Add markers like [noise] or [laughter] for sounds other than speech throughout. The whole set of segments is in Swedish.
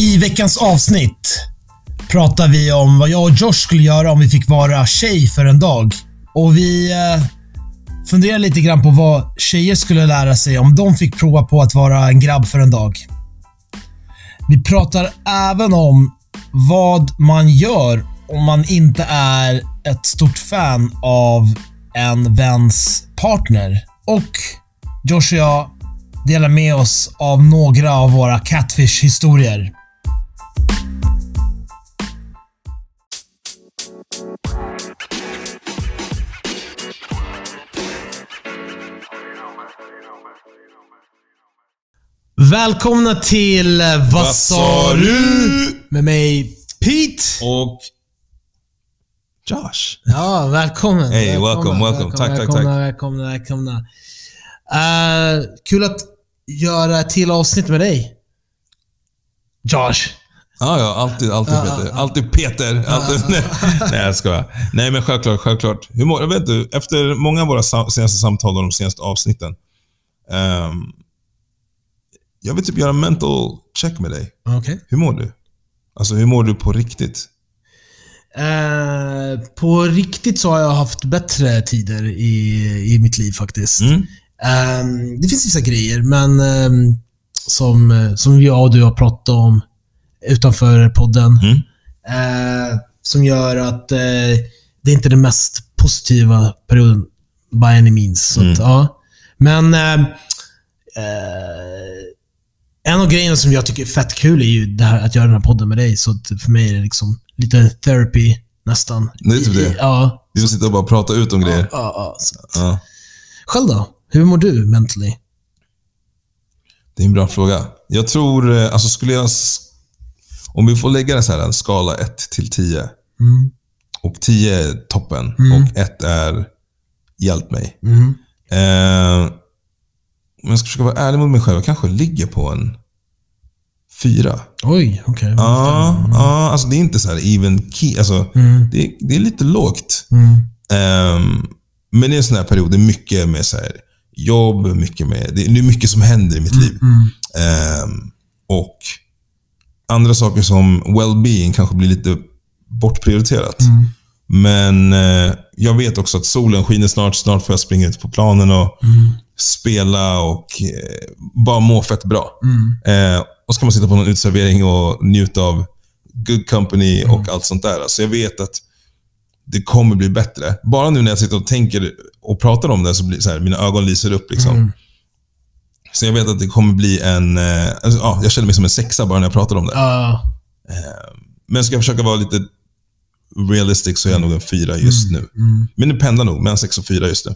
I veckans avsnitt pratar vi om vad jag och Josh skulle göra om vi fick vara tjej för en dag. Och vi eh, funderar lite grann på vad tjejer skulle lära sig om de fick prova på att vara en grabb för en dag. Vi pratar även om vad man gör om man inte är ett stort fan av en väns partner. Och Josh och jag delar med oss av några av våra catfish-historier. Välkomna till eh, Vad sa du? Med mig Pete. Och Josh. Ja, välkommen. Hey, välkomna, welcome, welcome. Tack, tack, välkomna, tack. Välkomna, välkomna. Uh, kul att göra ett till avsnitt med dig. Josh. Ja, ja. Alltid, alltid Peter. Alltid Peter. Alltid, [laughs] nej, nej, jag skojar. Nej, men självklart, självklart. Hur mår, vet du, efter många av våra senaste samtal och de senaste avsnitten. ehm, jag vill typ göra en mental check med dig. Okej. Hur mår du? Alltså, hur mår du på riktigt? Eh, på riktigt så har jag haft bättre tider i, i mitt liv faktiskt. Mm? Ehm, det finns vissa grejer, men ehm, som, eh, som jag och du har pratat om utanför podden. Mm? eh, som gör att eh, det är inte är den mest positiva perioden by any means. Mm. att, ja. Men eh, eh, en av grejerna som jag tycker är fett kul är ju det här, att göra den här podden med dig. Så för mig är det liksom lite therapy nästan. Det är typ det. Ja. Vi får sitta och bara prata ut om grejer. ja, ja. Ja. Själv då? Hur mår du mentally? Det är en bra fråga. Jag tror, eh, alltså skulle jag... Om vi får lägga det så här, en skala 1 till 10. Mm. Och 10 är toppen Mm. och 1 är hjälp mig. Mm. Eh, om jag ska försöka vara ärlig mot mig själv, jag kanske ligger på en 4. Oj, okej. Ja, ja, alltså det är inte så här even key. Alltså, Mm. det, är- det är lite lågt. Mm. Ehm, men det är en sån här period, det är mycket med så här, jobb, mycket med, det är, mycket som händer i mitt liv. Mm. Ehm, och andra saker som well-being kanske blir lite bortprioriterat. Mm. Men eh, jag vet också att solen skiner snart. Snart får jag springa ut på planen och Mm. Spela och eh, bara må fett bra. Mm. Eh, och så kan man sitta på någon uteservering och njuta av good company och allt sånt där. Så jag vet att det kommer bli bättre. Bara nu när jag sitter och tänker och pratar om det så blir så här, mina ögon lyser upp. Liksom. Mm. Så jag vet att det kommer bli en... Eh, alltså, ja, jag känner mig som en sexa bara när jag pratar om det. Ja. Men ska jag försöka vara lite realistic så är jag nog en fyra just nu. Mm. Men det pendlar nog mellan sex och fyra just nu.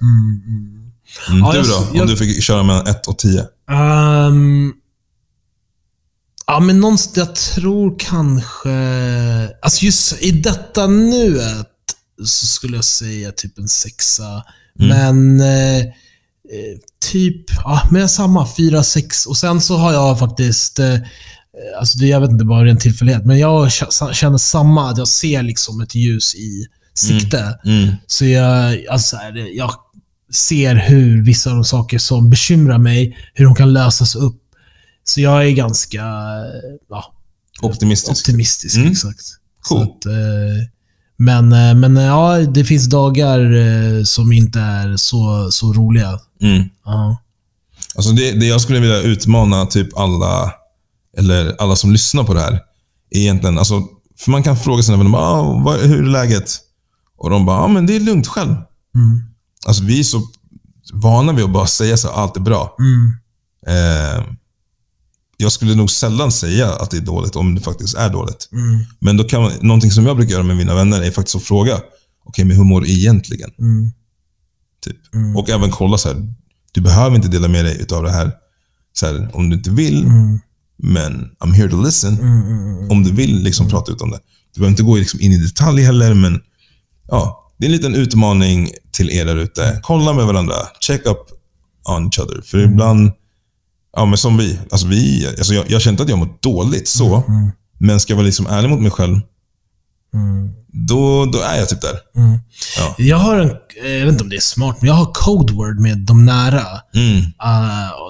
Mm. Mm. Mm, Ja, du jag- då? Om jag- du fick köra mellan ett och tio? Ehm, ja, men någonstans, jag tror kanske... Alltså just i detta nuet så skulle jag säga typ en sexa. Men eh, eh, typ, ja, men samma. Fyra, sex. Och sen så har jag faktiskt, eh, alltså det, jag vet inte, bara ren tillfällighet, men jag känner samma, att jag ser liksom ett ljus i sikte. Mm. Så jag, alltså, jag ser hur vissa av de saker som bekymrar mig, hur de kan lösas upp. Så jag är ganska ja, Optimistisk. optimistisk. Mm. Exakt. Cool. Så att, eh, men, eh, men eh, ja, det finns dagar som inte är så, så roliga. Mm. Ja. Alltså det, det jag skulle vilja utmana typ alla, eller alla som lyssnar på det här, är egentligen, alltså, för man kan fråga sina vänner, ah, vad, hur är läget? Och de bara, ah, men det är lugnt själv. Mm. Alltså vi är så vana vid att bara säga så här, allt är bra. Mm. Eh, jag skulle nog sällan säga att det är dåligt om det faktiskt är dåligt. Mm. Men då kan man, någonting som jag brukar göra med mina vänner är faktiskt att fråga, okej, men hur mår du egentligen? Mm. Typ. Mm. Och även kolla så här, du behöver inte dela med dig utav det här, så här om du inte vill. Mm. Men I'm here to listen. Mm. Mm. Om du vill liksom prata ut om det. Du behöver inte gå liksom in i detalj heller, men ja, det är en liten utmaning till er där ute. Kolla med varandra. Check up on each other. För ibland, ja men som vi. Alltså vi alltså jag, jag känner inte att jag mår dåligt så. Mm. Men ska jag vara liksom ärlig mot mig själv, Mm. då, då är jag typ där. Mm. Ja. Jag har en, jag vet inte om det är smart, men jag har code word med de nära. Mm. Uh,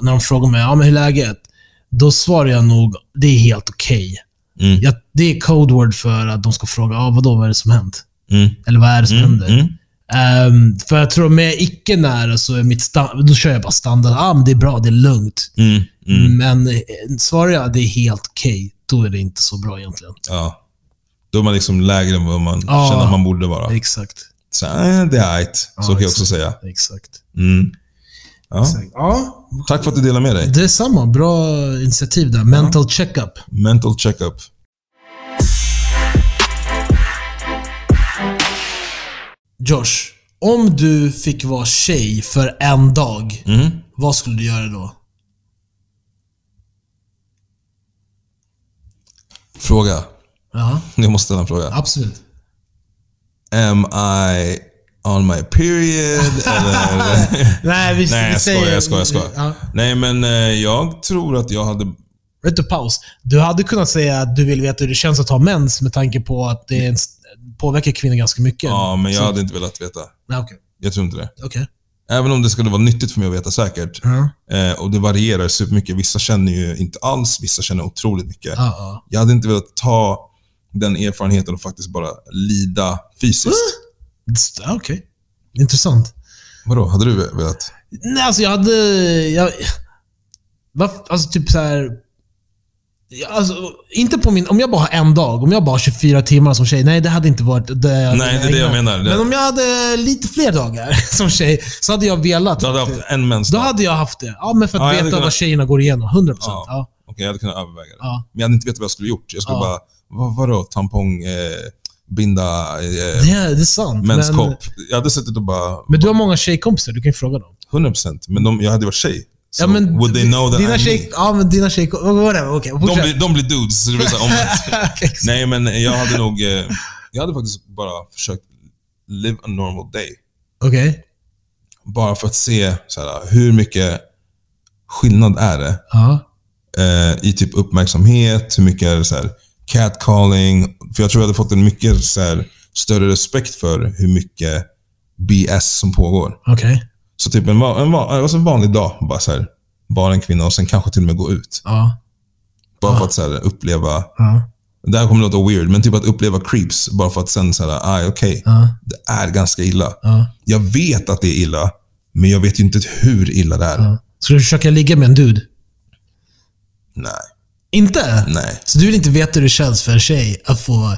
när de frågar mig, ja men hur är läget? Då svarar jag nog, det är helt okej. Mm. Ja, det är code word för att de ska fråga, ah, vadå, vad är det som hänt? Mm. Eller vad är det som Mm. händer? Mm. Ehm, för jag tror med icke nära så är mitt då kör jag bara standard. Ah, det är bra, det är lugnt. Mm. Mm. Men eh, svarar jag det är helt okej, då är det inte så bra egentligen. Ja. Då är man liksom lägre än vad man Ja. känner att man borde vara. Exakt. Så, äh, det är ajt. Så Ja, kan jag också säga. Exakt. Mm. Ja. Exakt. Ja, Tack för att du delade med dig. det är samma. Bra initiativ där. Mental checkup. Mental checkup. Josh, om du fick vara tjej för en dag, Mm. vad skulle du göra då? Fråga. Ja, Jag måste ställa en fråga. absolut. Am I on my period? [laughs] eller? Nej, vi, Nej, jag skojar, jag skojar, jag skojar. Ja. Nej, men eh, jag tror att jag hade... Du, paus. Du hade kunnat säga att du vill veta hur det känns att ha mens med tanke på att det är en, påverkar kvinnor ganska mycket. Ja, men jag Så- hade inte velat veta. Nej, okej. Jag tror inte det. Okej. Även om det skulle vara nyttigt för mig att veta säkert. Ja. Eh, och det varierar supermycket. Vissa känner ju inte alls, vissa känner otroligt mycket. Ja. Jag hade inte velat ta den erfarenheten och faktiskt bara lida fysiskt. Okej. Intressant. Vadå, hade du velat? Nej, alltså jag hade... Jag, varför, alltså typ så här. Alltså, inte på min... Om jag bara har en dag, om jag bara har 24 timmar som tjej. Nej, det hade inte varit det Nej, det är det jag menar. Men om jag hade lite fler dagar [laughs] som tjej, så hade jag velat. Du hade haft en mens Då hade jag haft det. Ja, men för att Ja, veta kunnat- vad tjejerna går igenom. 100%. Ja. Ja. Okej, jag hade kunnat överväga det. Ja. Men jag hade inte vetat vad jag skulle gjort. Jag skulle bara, vad, vadå, tampong, eh, binda, eh, Det, det är sant. Men, menskopp. Jag hade suttit och bara, men du har många tjejkompisar, du kan ju fråga dem. 100%. Men de, jag hade varit tjej. Så ja, men would they know that dina I'm me? Ja, men dina tjejkompisar... Whatever, okej. De blir, de blir dudes, så det blir så. Okej. [laughs] Nej, men jag hade nog... Eh, jag hade faktiskt bara försökt live a normal day. Okej. Bara för att se så här, hur mycket skillnad är det Ja. eh, i typ uppmärksamhet, hur mycket är det så här, catcalling. För jag tror jag hade fått en mycket så här, större respekt för hur mycket BS som pågår. Okej. Så typ en, en, va- alltså en vanlig dag, bara så här, vara en kvinna och sen kanske till och med gå ut. Ja. Bara för att så här, uppleva Ja. Det här kommer låta weird, men typ att uppleva creeps bara för att sen säga ah, okej, Ja. det är ganska illa. Ja. Jag vet att det är illa, men jag vet ju inte hur illa det är. ja. Ska du försöka ligga med en dude? Nej, Inte? nej. Så du vill inte veta hur det känns för en tjej att få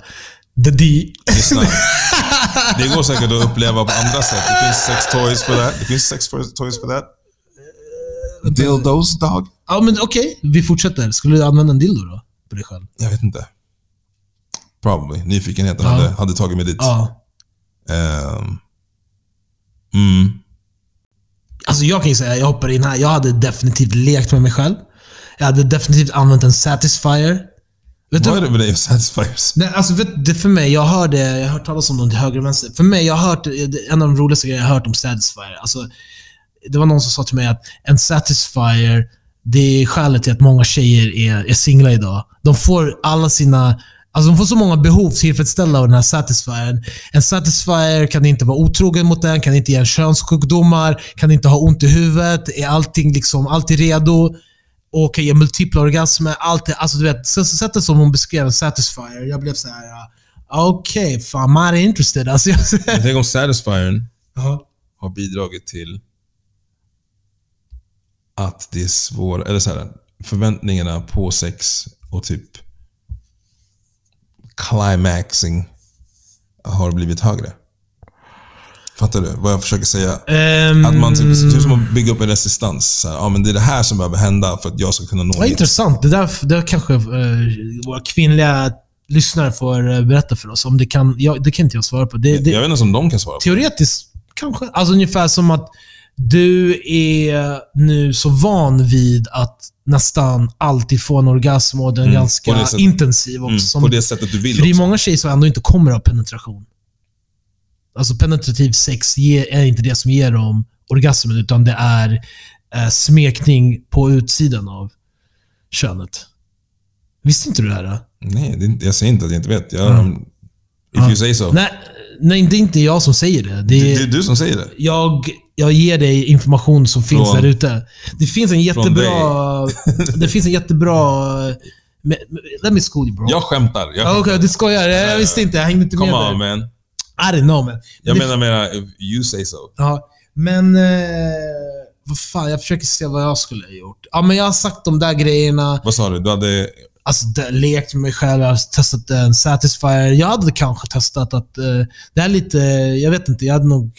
the D? Lyssna. [laughs] Det går säkert att uppleva på andra sätt. Det finns sex toys för det. Det finns sex toys för det. Dildos, dog? Ja, men okej. Vi fortsätter. Skulle du använda en dildo då? På dig själv? Jag vet inte. Probably. Nyfikenheten Ja. hade, hade tagit mig dit. Ja. Ehm. mm. Alltså jag kan ju säga, jag hoppar in här. Jag hade definitivt lekt med mig själv. Jag hade definitivt använt en Satisfyer. Vet du, Vad är det med dig och Satisfiers? Nej, alltså vet, det för mig, jag hörde, jag har hört talas om dem till höger och vänster. För mig, jag har hört, en av de roligaste grejerna jag har hört om Satisfyer. Alltså, det var någon som sa till mig att en Satisfyer, det är skälet till att många tjejer är, är singlar idag. De får alla sina Alltså de får så många behov tillfredsställda av den här Satisfyern. En Satisfyer kan inte vara otrogen mot den, kan inte ge en könssjukdomar, kan inte ha ont i huvudet, är allting liksom, alltid redo och kan ge multipla orgasmer. Allt, det- alltså du vet, sättet som hon beskrev Satisfyer, jag blev så här. ja, Okej, fan, man är interested. Alltså, jag, tänker om Satisfiern [laughs] Ja. har bidragit till att det är svårt, eller så här, förväntningarna på sex och typ climaxing har blivit högre. Fattar du vad jag försöker säga? Ehm, Att man typ, typ som att bygga upp en resistans. Så här, ja, men det är det här som behöver hända för att jag ska kunna nå dit. intressant. Det där, det där kanske eh, våra kvinnliga lyssnare får eh, berätta för oss. Om det, kan, ja, det kan inte jag svara på. Det, det, Jag vet inte om de kan svara på Teoretiskt kanske. Alltså ungefär som att du är nu så van vid att nästan alltid få en orgasm och den är Mm, ganska intensiv också. mm, På det sättet du vill för det är många tjejer som ändå inte kommer av penetration. Alltså penetrativ sex ger, är inte det som ger dem orgasmen, utan det är eh, smekning på utsidan av könet. Visste inte du det här? Då? Nej, det jag säger inte att jag inte vet. Jag, Mm. If Ja. you say so. Nej, nej, det är inte jag som säger det. Det Det, är, det är du som säger det. jag, jag ger dig information som finns Från- där ute. Det finns en jättebra, [laughs] det finns en jättebra men, let me school you bro. Jag skämtar. Jag Okej, skämtar. du skojar. Jag, jag visste inte. Jag hängde inte Come med on där. man. I didn't know man. Jag menar mera, you say so. Ja, men... Eh, vad fan, jag försöker se vad jag skulle ha gjort. Ja, men jag har sagt de där grejerna. Vad sa du? Du hade... Alltså, lekt med mig själv, jag har testat en Satisfyer. Jag hade kanske testat att... Eh, det är lite... Jag vet inte, jag hade nog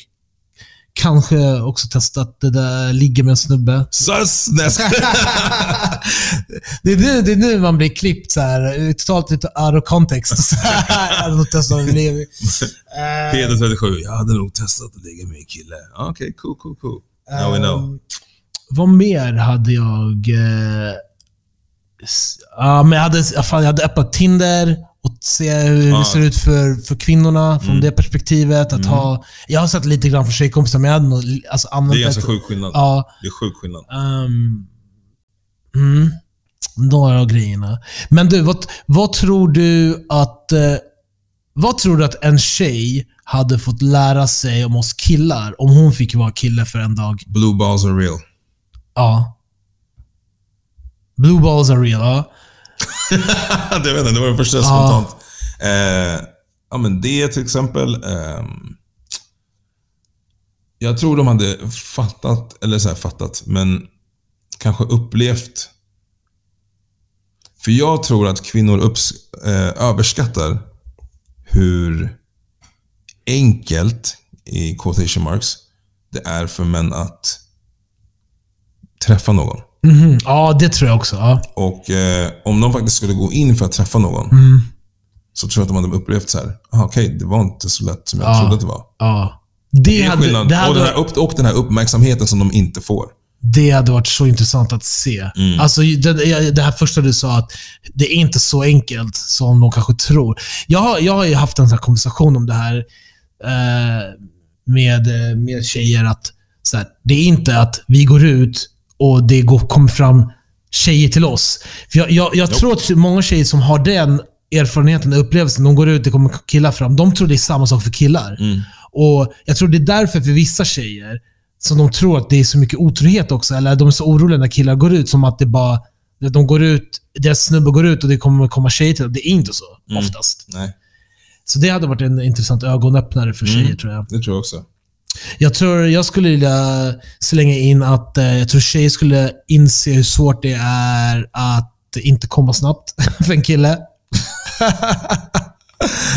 kanske också testat det där ligga med en snubbe. Sus! [laughs] Det, är nu, det är nu man blir klippt så här, totalt lite out of context. Eh, Peter 37. Jag hade nog testat att ligga med en kille. Okej, cool, cool, cool. Now we know. Ehm, vad mer hade jag... Eh, ja, men jag hade, fan, jag hade öppnat Tinder och se hur Ja. det ser ut för, för kvinnorna från Mm. det perspektivet. Att Mm. ha, jag har sett lite grann från tjejkompisar, men jag hade nog alltså, Det använt är ganska ett- sjuk skillnad. Ja. Det är sjuk skillnad. ehm, mm, några av grejerna. Men du, vad, vad tror du att... Eh, vad tror du att en tjej hade fått lära sig om oss killar om hon fick vara kille för en dag? Blue balls are real. Ja. Blue balls are real, ja. [laughs] det, vet jag, det var det första spontant. Eh, ja, men det till exempel. ehm, jag tror de hade fattat, eller så här fattat, men kanske upplevt. För jag tror att kvinnor upps, eh, överskattar hur enkelt, i quotation marks, det är för män att träffa någon. Mhm. Ja, det tror jag också. Ja. Och eh, om de faktiskt skulle gå in för att träffa någon, Mm. så tror jag att de hade upplevt så här. Ah, okej, det var inte så lätt som jag Ja. trodde att det var. ja. Det, Det är hade, skillnad. det, hade, och, den här, upp, och den här uppmärksamheten som de inte får. det hade varit så intressant att se. Mm. Alltså, det, det här första du sa, att det är inte så enkelt som de kanske tror. Jag har, jag har ju haft en sån här konversation om det här eh, med, eh, med tjejer. att så här, Det är inte att vi går ut och det går, kommer fram tjejer till oss. För jag jag, jag tror att många tjejer som har den erfarenheten, den upplevelsen, de går ut och det kommer killar fram. De tror det är samma sak för killar. Mm. Och Jag tror det är därför för vissa tjejer, som de tror att det är så mycket otrohet också, eller de är så oroliga när killar går ut, som att det bara... De går ut, deras snubbe går ut och det kommer komma tjejer till dem. Det är inte så, Mm. oftast. Nej, Så det hade varit en intressant ögonöppnare för Mm. tjejer, tror jag. det tror jag också. Jag tror jag skulle vilja slänga in att eh, jag tror tjejer skulle inse hur svårt det är att inte komma snabbt [laughs] för en kille. [laughs]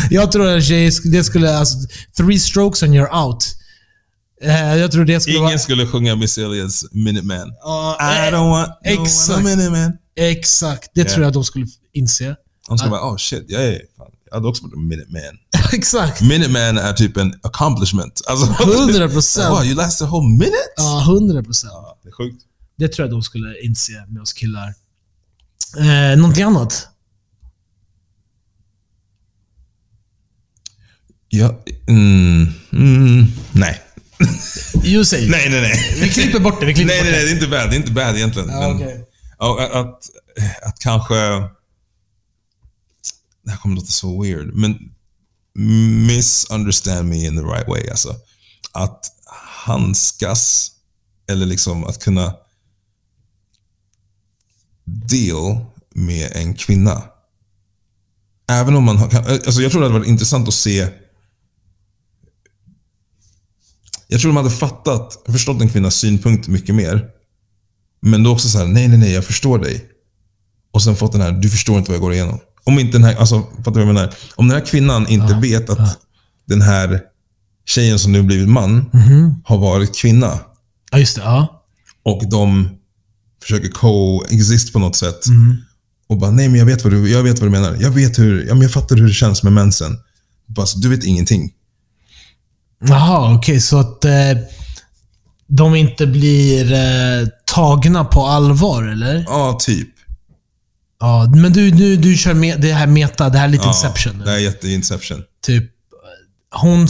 jag tror att tjejer, det skulle... Alltså, three strokes and you're out. Eh, jag tror det skulle Ingen vara... skulle sjunga Miss Elliot's Minuteman. Ja, I eh, don't want no exakt. a Minuteman. Exakt. Det Yeah. tror jag de skulle inse. De skulle bara, oh shit, jag är fan. Jag hade också varit en Minuteman. [laughs] Exakt. Minuteman är typ en accomplishment. Alltså, [laughs] 100 procent. Wow, you last a whole minute? Ja, 100 procent. Ja, det är sjukt. Det tror jag de skulle inse med oss killar. Eh, någonting annat? Ja, mm, mm, nej. You say. Nej, nej, nej. Vi klipper bort det. Vi klipper Nej, bort nej, nej, det. det är inte bad. Det är inte bad egentligen. Ja, men, att, att, att kanske... Det här kommer låta så weird, men misunderstand me in the right way. Alltså. Att handskas, eller liksom att kunna deal med en kvinna. Även om man har... kan- Alltså jag tror det hade varit intressant att se jag tror de hade fattat, förstått en kvinnas synpunkt mycket mer. Men då också så här, nej, nej, nej, jag förstår dig. Och sen fått den här, du förstår inte vad jag går igenom. Om inte den här, alltså, fattar du vad jag menar? Om den här kvinnan inte vet att den här tjejen som nu blivit man har varit kvinna Ja, just det. Ja. och de försöker coexist på något sätt. Och bara, nej men jag vet vad du, jag vet vad du menar. Jag vet hur, ja, men jag fattar hur det känns med mensen. Bara, så, du vet ingenting. Jaha, okej. så att eh, de inte blir eh, tagna på allvar, eller? Ja, typ. Ja, men du, du, du kör med det här meta, det här är lite Inception. Det är jätte-inception. Typ, hon,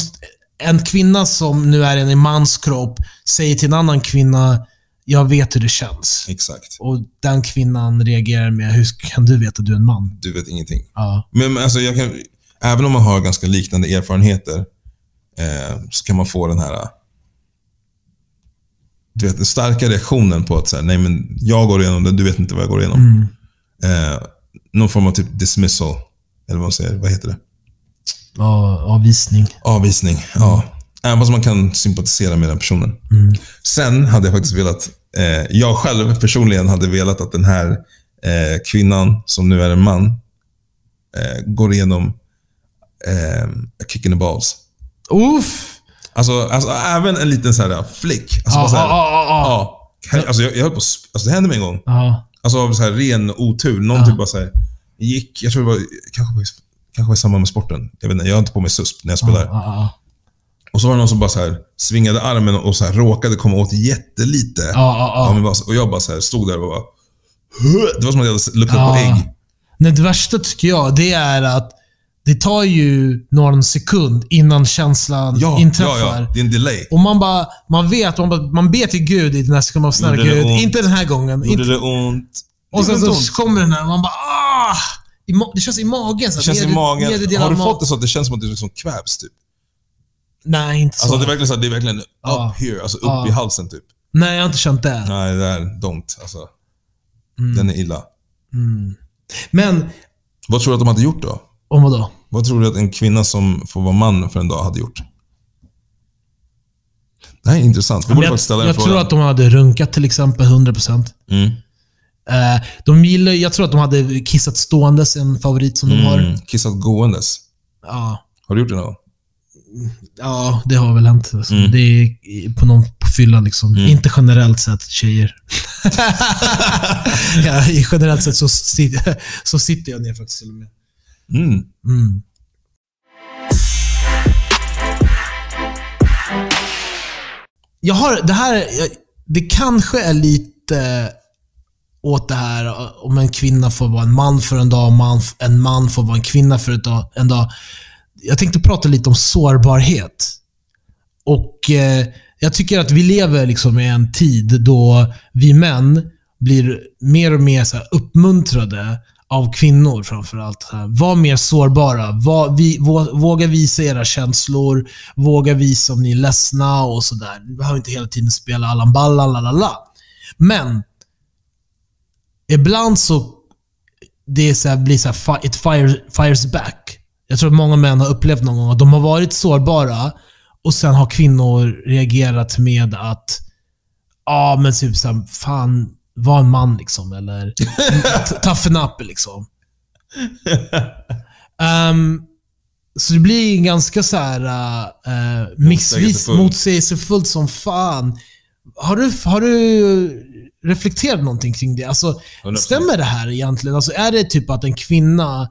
en kvinna som nu är i en mans kropp säger till en annan kvinna, jag vet hur det känns. Exakt. Och den kvinnan reagerar med, hur kan du veta att du är en man? Du vet ingenting. Ja. Men alltså, jag kan, även om man har ganska liknande erfarenheter eh, så kan man få den här du vet, den starka reaktionen på att säga, nej men jag går igenom det, du vet inte vad jag går igenom. Mm. Eh, någon form av typ dismissal. Eller vad man säger. Vad heter det? Ja, avvisning. Avvisning. Ja. Även fast man kan sympatisera med den personen. Sen hade jag faktiskt velat, eh, jag själv personligen hade velat att den här eh, kvinnan, som nu är en man, eh, går igenom eh, a kick in the balls. Uff! Alltså, alltså även en liten så här flick. Alltså, Ja, bara så här, ja, ja, ja. ja. Alltså, jag, jag höll på alltså, det hände mig en gång. Ja. Alltså av så här ren otur. Någon Ja. typ bara så här, gick, jag tror det var, kanske, kanske i samband med sporten. Jag vet inte, jag har inte på mig susp när jag spelar. Ja, Och så var det någon som bara så här svingade armen och så här råkade komma åt jättelite. ja. och jag bara så här stod där och bara... Det var som att jag hade luktat på ägg. Nej, det värsta tycker jag, det är att det tar ju någon sekund innan känslan Ja, inträffar. ja, ja. Det är en delay. Och man bara, man vet, man, bara, man ber till Gud i den här sekunden. Snälla Gud, inte den här gången. Gjorde det ont? och sen så ont? kommer den här och man bara ah! Det känns i magen. Så Det känns i magen. Har du fått det så att det känns som att du liksom kvävs typ? Nej, inte så. Alltså det är verkligen så det är verkligen up here, alltså upp Ja. i halsen typ. Nej, jag har inte känt det. Nej, det är don't. Alltså, Mm. den är illa. Men, Vad tror du att de hade gjort då? Om vad då? Vad tror du att en kvinna som får vara man för en dag hade gjort? Det här är intressant. Vi borde jag faktiskt ställa jag tror att de hade runkat till exempel, 100%. Mm. Eh, de gillar, jag tror att de hade kissat ståendes, en favorit som de har. Mm. Kissat gåendes. Ja, Har du gjort det någon gång? ja, det har väl hänt. Alltså. Mm. Det är på någon på fyllan. Liksom. Inte generellt sett tjejer. [laughs] [laughs] ja, generellt sett så, [laughs] så sitter jag ner faktiskt till och med. Mm. Mm. Jag har, det här, det kanske är lite åt det här om en kvinna får vara en man för en dag, och man, en man får vara en kvinna för ett dag, en dag. Jag tänkte prata lite om sårbarhet. Och eh, Jag tycker att vi lever liksom i en tid då vi män blir mer och mer så uppmuntrade av kvinnor framförallt. Var mer sårbara. Var, vi, vå, våga visa era känslor. Våga visa om ni är ledsna och sådär. Ni behöver inte hela tiden spela Allan Ballan, la la la. Men ibland så det är så här, blir så här, it fires, fires back. Jag tror att många män har upplevt någon gång att de har varit sårbara och sen har kvinnor reagerat med att ja, men typ såhär, fan, var en man liksom. Eller [laughs] toughen up liksom. Ehm, så det blir en ganska så här uh, missvis, Motsägelsefull. motsägelsefullt som fan. Har du, har du reflekterat någonting kring det? Alltså, 100%. stämmer det här egentligen? Alltså, är det typ att en kvinna,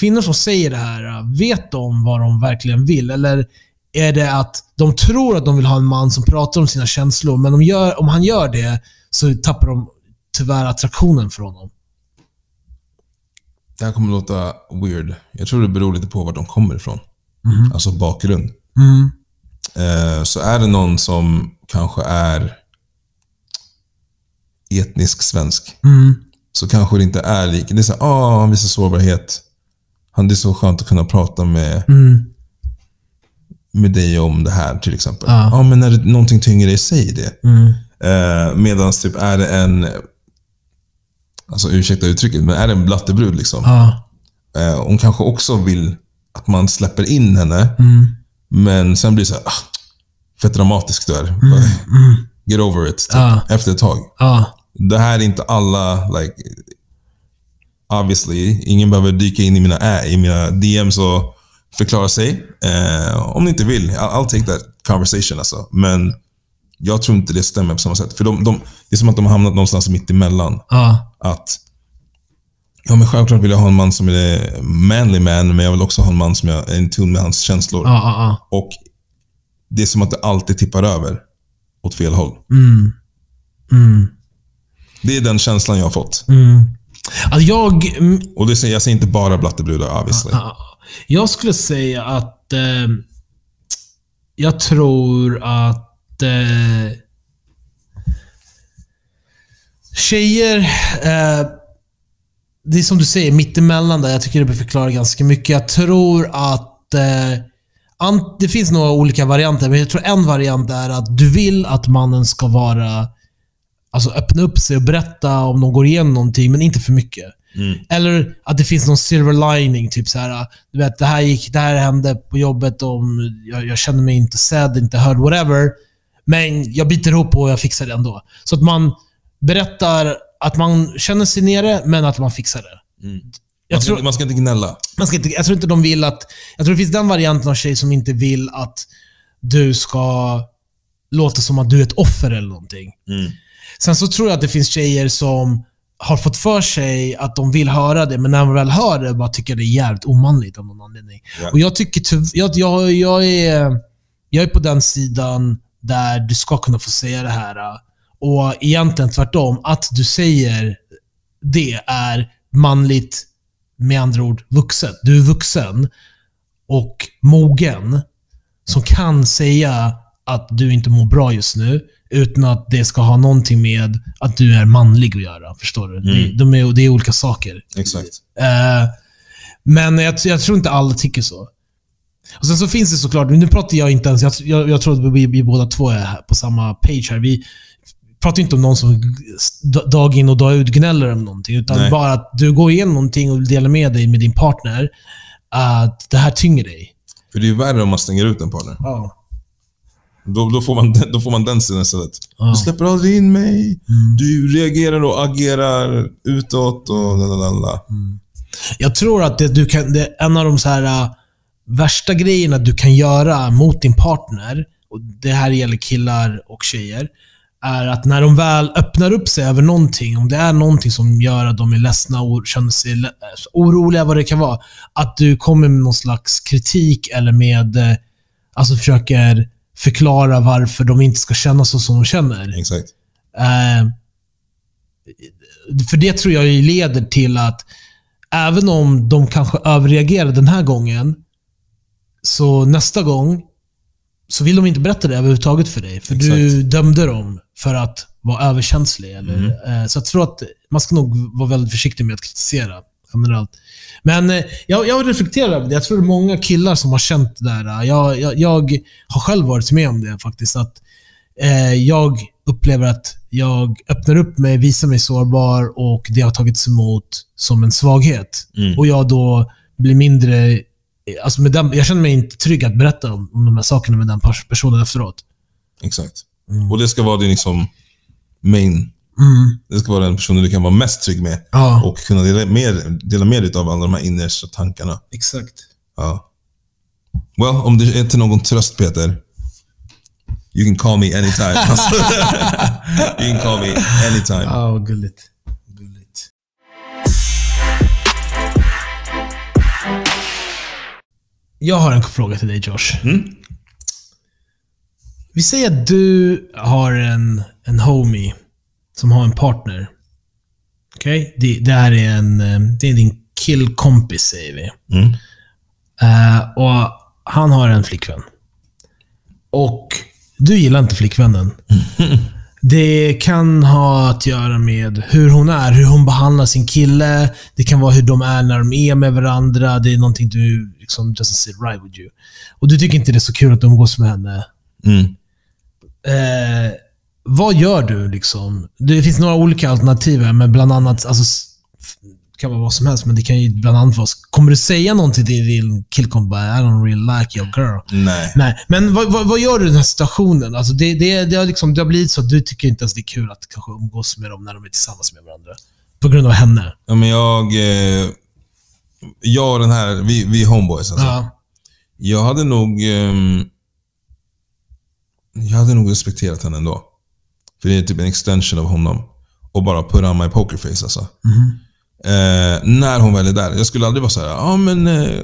kvinnor som säger det här, vet de vad de verkligen vill? Eller är det att de tror att de vill ha en man som pratar om sina känslor, men de gör, om han gör det så tappar de tyvärr attraktionen för honom? Det här kommer låta weird. Jag tror det beror lite på vart de kommer ifrån. Alltså bakgrund. Mm. Eh, så är det någon som kanske är etnisk svensk, Mm. så kanske det inte är lika. Det är såhär, ah, han visar sårbarhet. Han, det är så skönt att kunna prata med, Mm. med dig om det här till exempel. Ja. Ja, men när det, någonting tynger dig, säg det. Mm. Eh, Medan typ är det en, alltså ursäkta uttrycket, men är det en blattebrud liksom. Ja. Eh, hon kanske också vill att man släpper in henne, Mm. men sen blir det så här, ah, fett dramatiskt där. Get over it, typ, Ja. efter ett tag. Ja. Det här är inte alla, like, obviously, ingen behöver dyka in i mina, ä, i mina DMs och förklara sig. Eh, om ni inte vill, I'll, I'll take that conversation alltså. Men jag tror inte det stämmer på samma sätt. För de, de, det är som att de har hamnat någonstans mitt emellan. Ja. Att Ja, men självklart vill jag ha en man som är manly man, men jag vill också ha en man som är in tune med hans känslor. Ja. Ja. Och det är som att det alltid tippar över åt fel håll. Mm. Mm. Det är den känslan jag har fått. Mm. Alltså jag, mm, Och det säger, jag säger inte bara blattebrudar, obviously. Ja, Jag skulle säga att eh, jag tror att eh, tjejer, eh, det är som du säger, mittemellan där. Jag tycker det förklarar ganska mycket. Jag tror att eh, det finns några olika varianter, men jag tror en variant är att du vill att mannen ska vara Alltså öppna upp sig och berätta om de går igenom någonting, men inte för mycket. Mm. Eller att det finns någon silver lining. Typ så här, du vet, det här, gick, det här hände på jobbet och jag, jag känner mig inte sedd, inte hörd, whatever. Men jag biter ihop och jag fixar det ändå. Så att man berättar att man känner sig nere, men att man fixar det. Mm. Jag Man ska, tror, man ska inte gnälla. man ska inte, jag tror inte de vill att... Jag tror det finns den varianten av tjej som inte vill att du ska låta som att du är ett offer eller någonting. Mm. Sen så tror jag att det finns tjejer som har fått för sig att de vill höra det, men när de väl hör det bara tycker det är jävligt omanligt av någon anledning. Ja. Och jag tycker jag, jag, jag, är, jag är på den sidan där du ska kunna få säga det här. Och egentligen tvärtom, att du säger det är manligt, med andra ord vuxen. Du är vuxen och mogen som kan säga att du inte mår bra just nu utan att det ska ha någonting med att du är manlig att göra. Förstår du? Det, Mm. de är, det är olika saker. Exakt. Eh, men jag, jag tror inte alla tycker så. Och Sen så finns det såklart, nu pratar jag inte ens, jag, jag, jag tror att vi, vi båda två är på samma page här. Vi pratar inte om någon som dag in och dag ut gnäller om någonting. Utan Nej. bara att du går igenom någonting och delar med dig med din partner. Att det här tynger dig. För det är ju värre om man stänger ut en partner. Ja. Då, då, får, man, då får man den sidan istället. Ja. Mm. Du släpper aldrig in mig. Du reagerar och agerar utåt och lalala. Jag tror att det, du kan, det är en av de så här värsta grejerna du kan göra mot din partner, och det här gäller killar och tjejer, är att när de väl öppnar upp sig över någonting, om det är någonting som gör att de är ledsna och känner sig oroliga, vad det kan vara, att du kommer med någon slags kritik eller med, eh, alltså försöker förklara varför de inte ska känna så som de känner. Exakt. Eh, för det tror jag leder till att även om de kanske överreagerar den här gången, så nästa gång så vill de inte berätta det överhuvudtaget för dig. För du Exakt. dömde dem för att vara överkänslig. Eller, eh, så jag tror att man ska nog vara väldigt försiktig med att kritisera generellt. Men eh, jag, jag reflekterar över det. Jag tror det är många killar som har känt det där. Jag, jag, jag har själv varit med om det faktiskt. Att eh, jag upplever att jag öppnar upp mig, visar mig sårbar och det har tagits emot som en svaghet. Mm. Och jag då blir mindre... Alltså med den, jag känner mig inte trygg att berätta om, om de här sakerna med den pers- personen efteråt. Exakt. Och det ska vara din liksom main. Mm. Det ska vara den personen du kan vara mest trygg med. Ja, Och kunna dela med, dela med dig av alla de här innersta tankarna. exakt. Ja. Well, om det är till någon tröst Peter. You can call me anytime. [laughs] [laughs] You can call me anytime. Ja, gulligt. gulligt. Jag har en fråga till dig Josh. Mm. Vi säger att du har en, en homie som har en partner. Okej? Det, det här är en eh, det är din killkompis, säger vi. Mm. Eh, och han har en flickvän. Och du gillar inte flickvännen. [laughs] Det kan ha att göra med hur hon är, hur hon behandlar sin kille. Det kan vara hur de är när de är med varandra. Det är någonting du liksom doesn't sit right with you. Och du tycker inte det är så kul att umgås med henne. Mm. Eh, vad gör du liksom? Det finns några olika alternativ här, men bland annat, alltså, det kan vara vad som helst, men det kan ju bland annat vara, kommer du säga någonting till din killkompis? I don't really like your girl. Nej. Nej, men vad, vad, vad gör du i den här situationen? Alltså det, det, det, har liksom, det har blivit så att du tycker inte ens det är kul att kanske umgås med dem när de är tillsammans med varandra. På grund av henne. Ja, men jag... Eh, jag och den här, vi, vi homeboys alltså. Ja. Jag hade nog... ehm, jag hade nog respekterat henne ändå. För det är typ en extension av honom. Och bara put on my pokerface alltså. Eh, när hon väl är där. Jag skulle aldrig vara så här, ja men eh,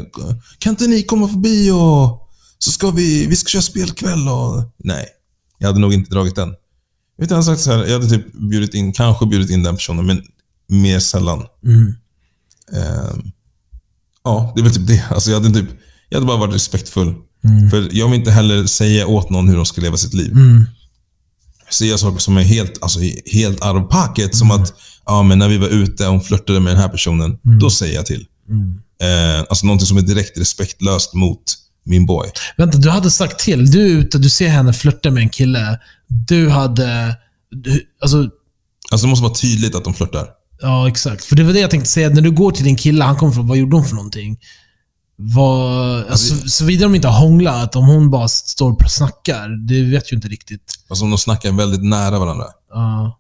kan inte ni komma förbi och så ska vi, vi ska köra spelkväll och... Nej. Jag hade nog inte dragit den. Utan jag sagt så här, jag hade typ bjudit in, kanske bjudit in den personen, men mer sällan. Mm. Ehm, ja, det är väl typ det. Alltså jag, hade typ, jag hade bara varit respektfull. För jag vill inte heller säga åt någon hur de ska leva sitt liv. Mm. Säga saker som är helt, alltså, helt out of pocket. Som att, ja men när vi var ute och hon flörtade med den här personen, då säger jag till. Mm. Eh, alltså någonting som är direkt respektlöst mot min boy. Vänta, du hade sagt till. Du är ute, du ser henne flirta med en kille. Du hade... Du, alltså, Alltså det måste vara tydligt att de flörtar. Ja, exakt. För det var det jag tänkte säga. När du går till din kille, han kommer från, vad gjorde hon för någonting? Vad, alltså, såvida de inte har hånglat, om hon bara står och snackar, det vet ju inte riktigt. Alltså om de snackar väldigt nära varandra. Ja.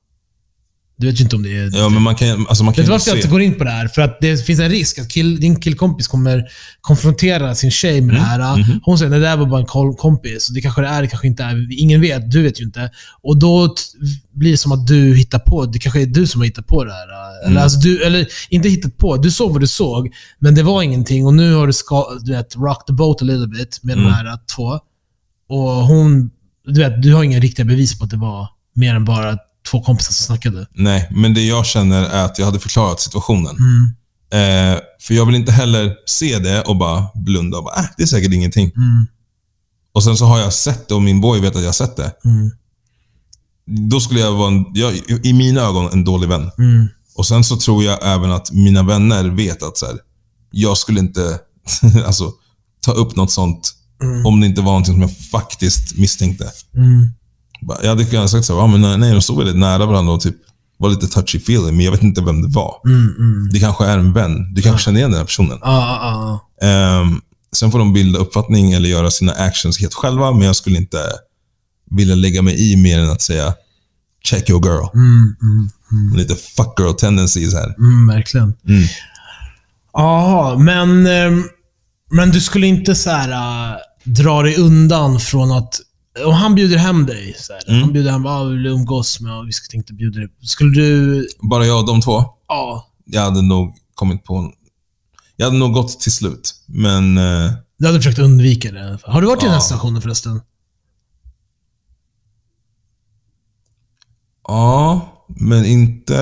Du vet ju inte om det är... Ja, men man kan, alltså man kan Vet du varför jag inte går in på det här? För att det finns en risk att kill, din killkompis kommer konfrontera sin tjej med det här. mhm. Hon säger det där var bara en kompis. Det kanske det är, det kanske inte är. Ingen vet, du vet ju inte. Och då blir det som att du hittar på. Det kanske är du som har hittat på det här. Eller, Mm. alltså du, eller inte hittat på. Du såg vad du såg, men det var ingenting. Och nu har du, ska, du vet, rock the boat a little bit med Mm. de här två. Och hon... Du vet, du har inga riktiga bevis på att det var mer än bara två kompisar som snackade. Nej, men det jag känner är att jag hade förklarat situationen. Mm. Eh, för jag vill inte heller se det och bara blunda och bara, äh, det är säkert ingenting. Mm. Och sen så har jag sett det och min boy vet att jag har sett det. Mm. Då skulle jag vara, en, jag, i mina ögon, en dålig vän. Mm. Och sen så tror jag även att mina vänner vet att så här, jag skulle inte [laughs] alltså, ta upp något sånt om det inte var någonting som jag faktiskt misstänkte. Mm. Jag hade kunnat sagt så ja, men nej, de stod väldigt nära varandra och typ var lite touchy feeling men jag vet inte vem det var. Mm, mm. Det kanske är en vän. Du kanske känner igen den här personen. Ja, ja, ja. Ehm, sen får de bilda uppfattning eller göra sina actions helt själva, men jag skulle inte vilja lägga mig i mer än att säga check your girl. Mm, mm, Lite fuck girl tendencies här. mm, verkligen. Mm. Jaha, men, ehm, men du skulle inte så här, äh, dra dig undan från att... Om han bjuder hem dig, så här, Mm. han bjuder hem, ah, vill du umgås med och vi tänkte bjuda dig. Skulle du... Bara jag och de två, Ja. jag hade nog kommit på. Jag hade nog gått till slut, men... eh, Du hade försökt undvika det. Har du varit i den här Ja. situationen förresten? ja, men inte...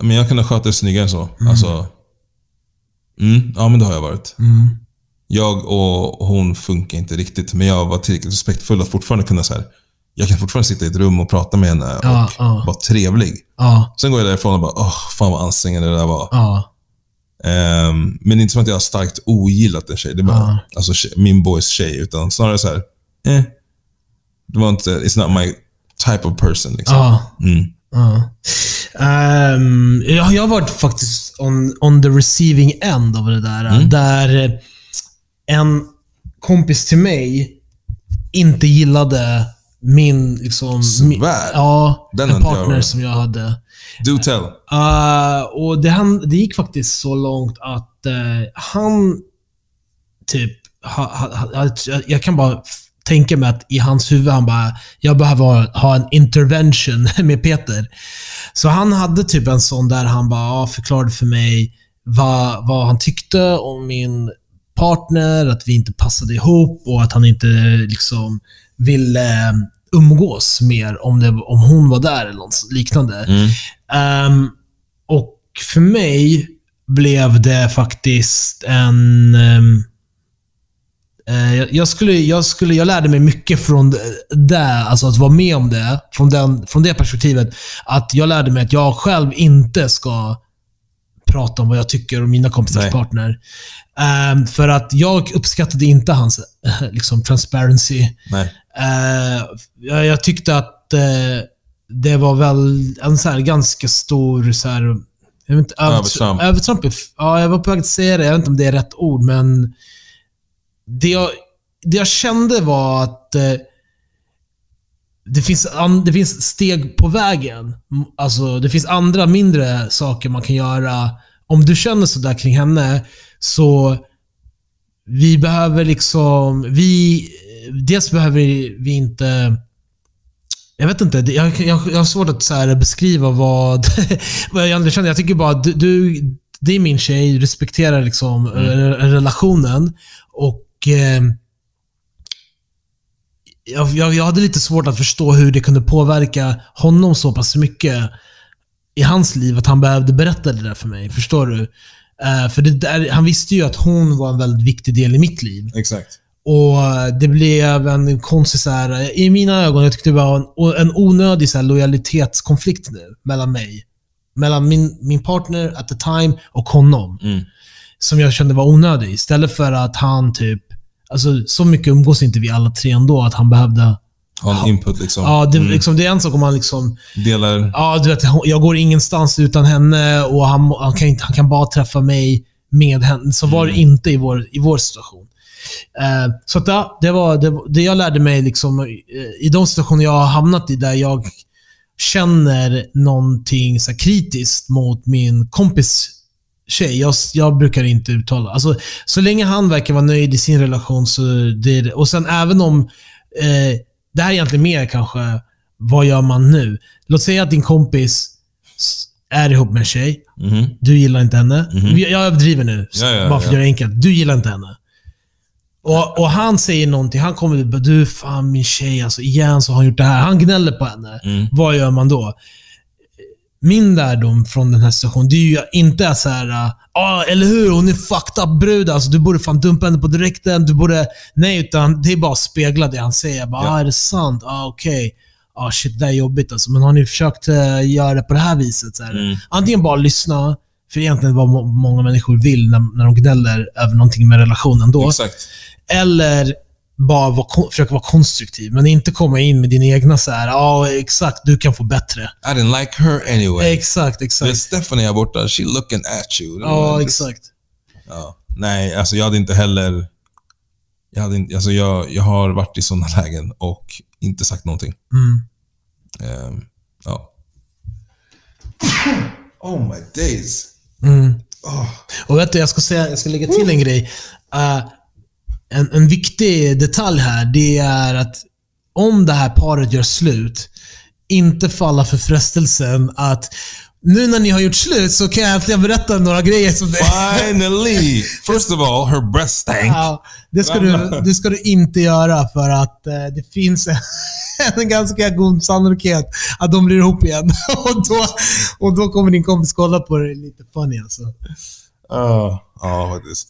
Men jag kunde sköta det snyggare så. Alltså... Mm, ja, men det har jag varit. Mm. Jag och hon funkar inte riktigt, men jag var tillräckligt respektfull att fortfarande kunna så här, Jag kan fortfarande sitta i ett rum och prata med henne och Ja, ja. vara trevlig. Ja, Sen går jag därifrån och bara, åh, fan vad ansträngande det där var. Ehm, men inte som att jag har starkt ogillat en tjej. Det bara Ja. alltså, min boys tjej. Utan snarare så här, eh. Det var inte, it's not my type of person. Liksom. ja. Mm. Ja. Ehm, jag, jag har varit faktiskt on, on the receiving end av det där. Mm. Där en kompis till mig inte gillade min... Liksom, min ja, Den en jag partner varit. som jag hade. Do tell. Uh, och det, han, det gick faktiskt så långt att eh, han typ... Ha, ha, jag, jag kan bara tänka mig att i hans huvud, han bara, jag behöver ha, ha en intervention [laughs] med Peter. Så han hade typ en sån där han bara förklarade för mig vad, vad han tyckte om min partner, att vi inte passade ihop och att han inte liksom ville eh, umgås mer om, det, om hon var där eller något liknande. Mm. Ehm, och för mig blev det faktiskt en... ehm, eh, jag- skulle, jag, skulle, jag lärde mig mycket från det- det, alltså att vara med om det, från, den, från det perspektivet. Att jag lärde mig att jag själv inte ska prata om vad jag tycker om mina kompisars Nej. partner. Ehm, för att jag uppskattade inte hans [laughs] liksom, transparency. Nej. Eh, jag, jag tyckte att eh, det var väl en så här ganska stor så här, jag vet inte, Övertramp. övertramp. Ja, jag var på väg att säga det. Jag vet inte om det är rätt ord, men det jag, det jag kände var att eh, det finns, an, det finns steg på vägen. Alltså, det finns andra mindre saker man kan göra. Om du känner sådär kring henne, så vi behöver liksom... Vi, dels behöver vi inte... Jag vet inte. Jag, jag, jag har svårt att så här beskriva vad, [laughs] vad jag känner. Jag tycker bara att du, du, det är min tjej. Respekterar liksom eh, relationen. Och eh, jag, jag, jag hade lite svårt att förstå hur det kunde påverka honom så pass mycket i hans liv att han behövde berätta det där för mig. Förstår du? Eh, för där, han visste ju att hon var en väldigt viktig del i mitt liv. Exakt. Och det blev en konstig, så här, i mina ögon, jag tyckte det var en, en onödig så här, lojalitetskonflikt nu mellan mig. Mellan min, min partner at the time och honom. Mm. Som jag kände var onödig. Istället för att han typ, alltså så mycket umgås inte vi alla tre ändå att han behövde Ha en input liksom. Ja, det, liksom, det är en sak om man liksom... Delar... Ja, du vet, jag går ingenstans utan henne och han, han, kan, inte- han kan bara träffa mig med henne. Så var det inte i vår, i vår situation. Eh, så att, ja, det var det, det jag lärde mig liksom, eh, i de situationer jag har hamnat i där jag känner någonting så kritiskt mot min kompis tjej. Jag, jag brukar inte uttala. Alltså, så länge han verkar vara nöjd i sin relation så det är det. Och sen även om eh, det här är egentligen mer kanske, vad gör man nu? Låt säga att din kompis är ihop med en tjej. Mhm. Du gillar inte henne. Jag överdriver nu, Ja, ja, bara för att ja. göra det enkelt. Du gillar inte henne. Och, och han säger någonting. Han kommer du fan min tjej, alltså igen så har han gjort det här. Han gnäller på henne. Mm. Vad gör man då? Min lärdom från den här situationen, det är ju inte så här, ah, eller hur, hon är fucked up brud. Alltså, du borde fan dumpa henne på direkten. Du borde... Nej, utan det är bara att spegla det han säger. Jag Bara, Ja. ah, är det sant? Ah, okej. Ah, shit, det är jobbigt alltså. Men har ni försökt eh, göra det på det här viset? Så här? Mm. Antingen bara lyssna, för egentligen vad må- många människor vill när, när de gnäller över någonting med relationen då. Exakt. Eller bara kon- försöka vara konstruktiv, men inte komma in med dina egna så här, ja exakt, du kan få bättre. I didn't like her anyway. Exakt, exakt. Stephanie här borta, she looking at you. Ja, exakt. Ja. Nej, alltså jag hade inte heller... Jag, hade inte, alltså jag, jag har varit i sådana lägen och inte sagt någonting. Mm. Ehm, ja. Oh my days. Mm. Oh. Och vet du, jag ska, säga, jag ska lägga till en grej. Eh, en, en viktig detalj här, det är att om det här paret gör slut, inte falla för frestelsen att nu när ni har gjort slut så kan jag äntligen berätta några grejer som det Finally! First of all, her breath stank. Ja, det, ska du, det ska du inte göra för att eh, det finns en, [laughs] en ganska god sannolikhet att de blir ihop igen. [laughs] och, då, och då kommer din kompis kolla på det lite funny alltså. Ja, ja, faktiskt.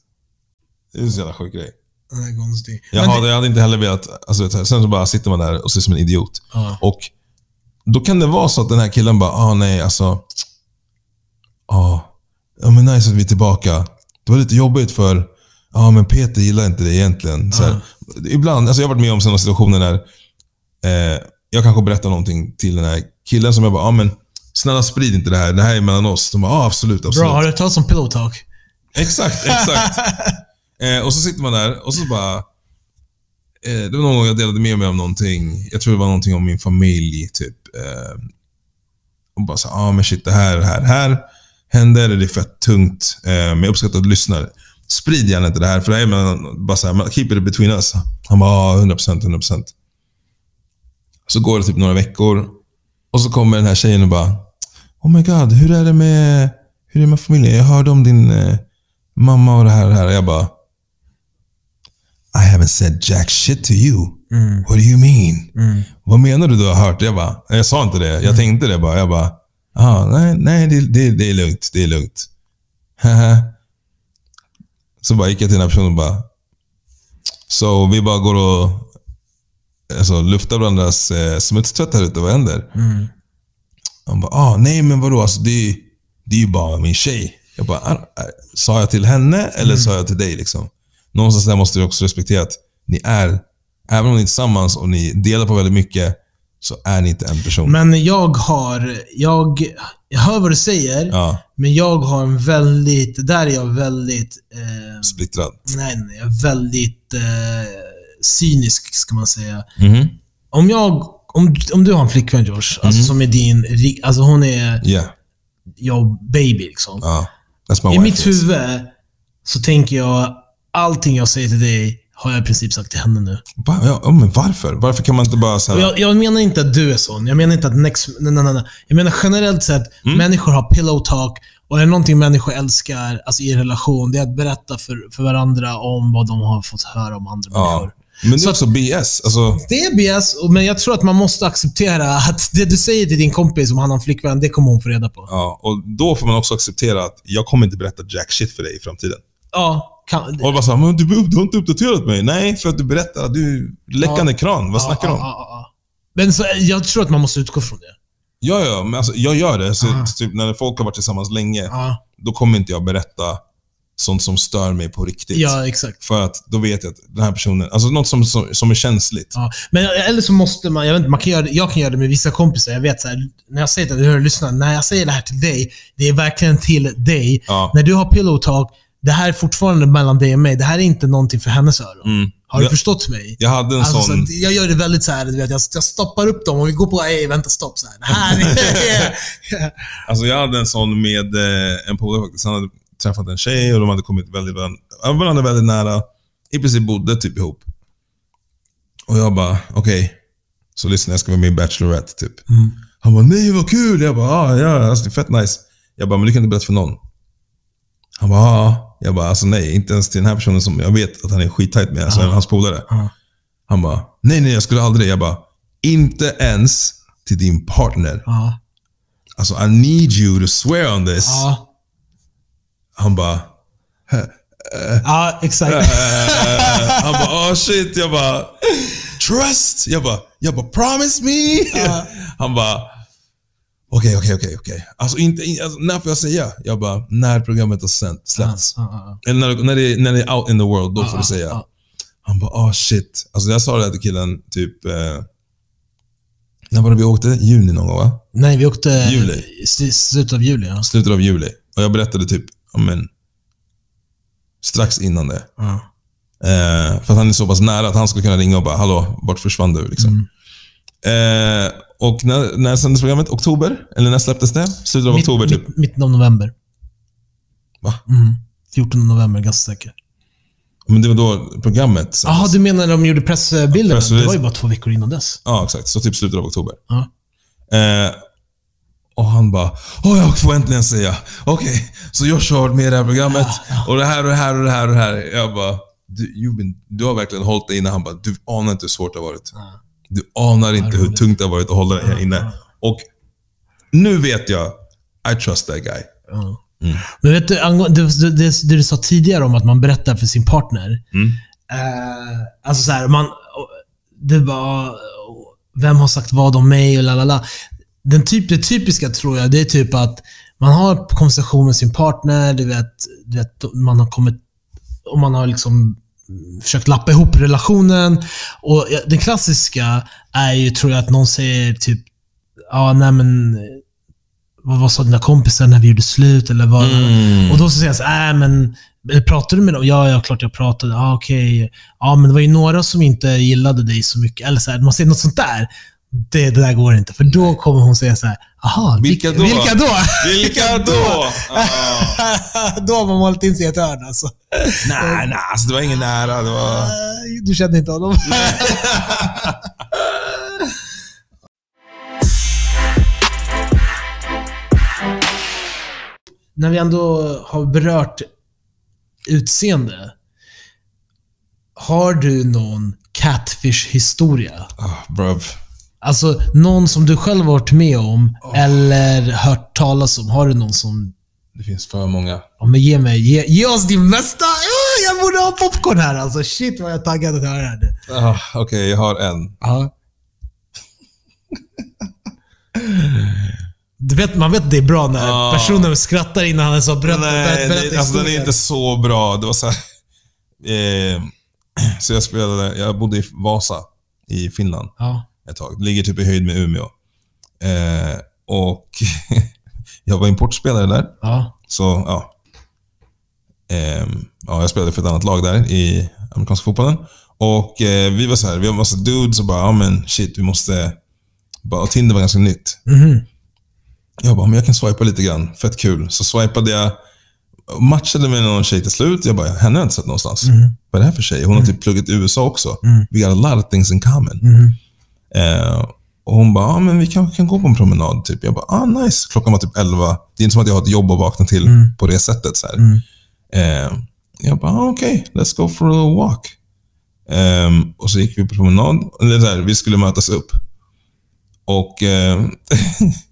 Det är en så jävla sjuk grej. Det är konstigt. Jag, hade, jag hade inte heller velat... Alltså, sen så bara sitter man där och ser som en idiot. Ja. Och då kan det vara så att den här killen bara, ah nej alltså. Ah, ja men nice att vi är tillbaka. Det var lite jobbigt för, ja ah, men Peter gillar inte det egentligen. Så här, Ibland, alltså jag har varit med om sådana situationer där eh, jag kanske berättar någonting till den här killen som jag bara, ah men snälla sprid inte det här. Det här är mellan oss. De bara, ah absolut, absolut. Bra, har du talat om pillow talk? Exakt, exakt. [laughs] eh, och så sitter man där och så bara... Eh, det var någon gång jag delade med mig av någonting. Jag tror det var någonting om min familj, typ. Eh, och bara så ah men shit, det här, det här, det här händer. Det är fett tungt. Eh, men jag uppskattar att du lyssnar. Sprid gärna inte det här, för det här är mellan- bara så här, keep it between us. Han bara, ah, 100%, 100%. Så går det typ några veckor. Och så kommer den här tjejen och bara, Oh my god, hur är det med, hur är det med familjen? Jag hörde om din eh, mamma och det här och det här. Och jag bara, i haven't said jack shit to you. What do you mean? Vad menar du du har hört? Jag bara, jag sa inte det. Jag tänkte det bara. Jag bara, ah, nej, nej det, det, det är lugnt. Det är lugnt. så bara gick jag till den här personen och bara, så vi bara går och alltså, luftar varandras eh, smutstvätt här ute. Vad händer? Han bara, ah, nej men vadå, alltså, det, det är ju bara min tjej. Jag bara, ah, ah, sa jag till henne eller sa jag till dig? Liksom? Någonstans där måste du också respektera att ni är, även om ni är tillsammans och ni delar på väldigt mycket, så är ni inte en person. Men jag har... Jag, jag hör vad du säger, ja, men jag har en väldigt... Där är jag väldigt... Eh, splittrad. nej, nej. Jag är väldigt eh, cynisk, ska man säga. Mhm. Om jag... Om, om du har en flickvän Josh, alltså som är din... Alltså hon är Yeah. your baby liksom. Ja. I mitt huvud så tänker jag, allting jag säger till dig har jag i princip sagt till henne nu. Va? Ja, men varför? Varför kan man inte bara här, jag, jag menar inte att du är sån. Jag menar inte att next... Nej, nej, nej. Jag menar generellt sett, Mm. människor har pillow talk. Och är det någonting människor älskar alltså i en relation, det är att berätta för, för varandra om vad de har fått höra om andra ja. människor. Men det är också BS. Alltså, Det är BS, men jag tror att man måste acceptera att det du säger till din kompis om han har en flickvän, det kommer hon få reda på. ja. Och då får man också acceptera att jag kommer inte berätta jack shit för dig i framtiden. Ja, kan, Och bara såhär, men du, du har inte uppdaterat mig. Nej, för att du berättar att du är läckande kran. Vad snackar du ja, om? ja, ja, ja. Men så, jag tror att man måste utgå från det. Ja, ja, men alltså, jag gör det. Så, Ah. typ, när folk har varit tillsammans länge, Ja. då kommer inte jag berätta sånt som stör mig på riktigt. Ja, exakt. För att då vet jag att den här personen, alltså något som, som, som är känsligt. Ja. Men eller så måste man, jag vet inte, man kan göra, jag kan göra det med vissa kompisar. Jag vet så här, när jag säger det, hör lyssna, när jag säger det här till dig, det är verkligen till dig. Ja. När du har pillow talk, det här är fortfarande mellan dig och mig. Det här är inte någonting för hennes öron. Mm. Har du jag, förstått mig? jag hade en Alltså, så sån... att jag gör det väldigt så här, du vet, jag, jag stoppar upp dem och vi går på, ej vänta stopp. Så här. Det här är... [laughs] Alltså jag hade en sån med eh, en polare faktiskt. Han hade träffat en tjej och de hade kommit väldigt, varandra, varandra väldigt nära. I princip bodde typ ihop. Och jag bara, okej. Så lyssna, jag ska vara med i Bachelorette typ. Mm. Han bara, nej vad kul! Jag bara, ah, ja, alltså, det är fett nice. Jag bara, men du kan inte berätta för någon. Han bara, ah. Jag bara, alltså nej, inte ens till den här personen som jag vet att han är skittajt med, alltså hans polare. Ja. Han bara, nej nej jag skulle aldrig. Jag bara, inte ens till din partner. Ja. Alltså I need you to swear on this. Ja. Han bara, ja, exakt. eh, [laughs] han bara, oh shit. Jag bara, trust. Jag bara, jag bara, promise me. Han bara, okej, okej, okej, okej. Alltså, inte, in- alltså, när får jag säga? Jag bara, när programmet har sänt, släppts. Ja, ja, Eller när, när, det, när det är out in the world, då får ja, du säga. ja. Han bara, oh shit. Alltså jag sa det här till killen typ, eh, när var det vi åkte? Juni någon gång va? Nej, vi åkte Juli. i slutet av juli. Ja. Slutet av juli. Och jag berättade typ, ja men, strax innan det. Ja. Eh, för att han är så pass nära att han skulle kunna ringa och bara “Hallå, vart försvann du?” liksom. Mm. eh, Och när, när sändes programmet? Oktober? Eller när släpptes det? Slutet av Mitt- oktober typ? mitt- Mitten av november. Va? Mm. 14 november, ganska säker. Men det var då programmet sändes. Jaha, du menar när de gjorde pressbilden? press det var ju bara två veckor innan dess. Ja, exakt. Så typ slutet av oktober. Ja. Eh, och han bara “Åh, jag får äntligen säga. Okej, så Josh har varit med i det här programmet. Och det här och det här och det här och det här.” Jag bara du, been, du har verkligen hållit dig inne. Han bara “Du anar inte hur svårt det har varit. Du anar inte hur tungt det har varit att hålla dig här inne.” Och nu vet jag, I trust that guy. Ja. Men vet du, det, det, det, du sa tidigare om att man berättar för sin partner. Mm. Eh, alltså så här, man... Det var... Vem har sagt vad om mig och lalala. Den typ, det typiska tror jag, det är typ att man har konversation med sin partner, du vet, du vet man har kommit... Och man har liksom försökt lappa ihop relationen. Och ja, Den klassiska är ju, tror jag, att någon säger typ Ja, nej men... Vad, vad sa dina kompisar när vi gjorde slut? Eller vad, Mm. och då så säger jag så äh, men pratade du med dem? Ja, ja, klart jag pratade. Ah, Okej. Ja, men det var ju några som inte gillade dig så mycket. Eller så här, man säger något sånt där. Det, det där går inte. För då kommer hon säga så här, aha, Vilka vilka, då? Vilka då? Vilka då? Ah. [laughs] då har man målat in sig i ett hörn alltså. Nej, nej, alltså det var ingen nära. Det var... Du kände inte honom? [laughs] När vi ändå har berört utseende. Har du någon catfish-historia? Bruv. Alltså, någon som du själv har varit med om eller hört talas om. Har du någon som... Det finns för många. Ja, men ge mig... Ge, ge oss din bästa... Ah, jag borde ha popcorn här alltså. Shit vad jag är taggad att höra det. Ah, Okej, jag har en. Ja. Du vet, man vet att det är bra när Ja. personen skrattar innan han ens har berättat, Nej, det, alltså den är inte så bra. Det var så här, eh, [clears throat] Så jag spelade, jag bodde i Vasa i Finland Ja. Ett tag. Det ligger typ i höjd med Umeå. Eh, och [laughs] jag var importspelare där. Ja. Så ja. Ehm, ja, jag spelade för ett annat lag där i amerikanska fotbollen. Och eh, vi var så här, vi var massa dudes och bara, ja men shit, vi måste... Bara, och Tinder var ganska nytt. Mhm. Jag bara, men jag kan swipa lite grann. Fett kul. Så swipade jag. Matchade med någon tjej till slut. Jag bara, henne har jag inte sett någonstans. Vad är det här för tjej? Hon har typ pluggat i USA också. We got a lot of things in common. Mhm. Eh, och hon bara, ah, men vi kanske kan gå på en promenad. Typ. Jag bara, ah nice. Klockan var typ 11. Det är inte som att jag har ett jobb att vakna till på det sättet. Så här. Eh, jag bara, ah, okej, let's go for a walk. Ehm, och så gick vi på promenad. Eller så här, vi skulle mötas upp. Och eh,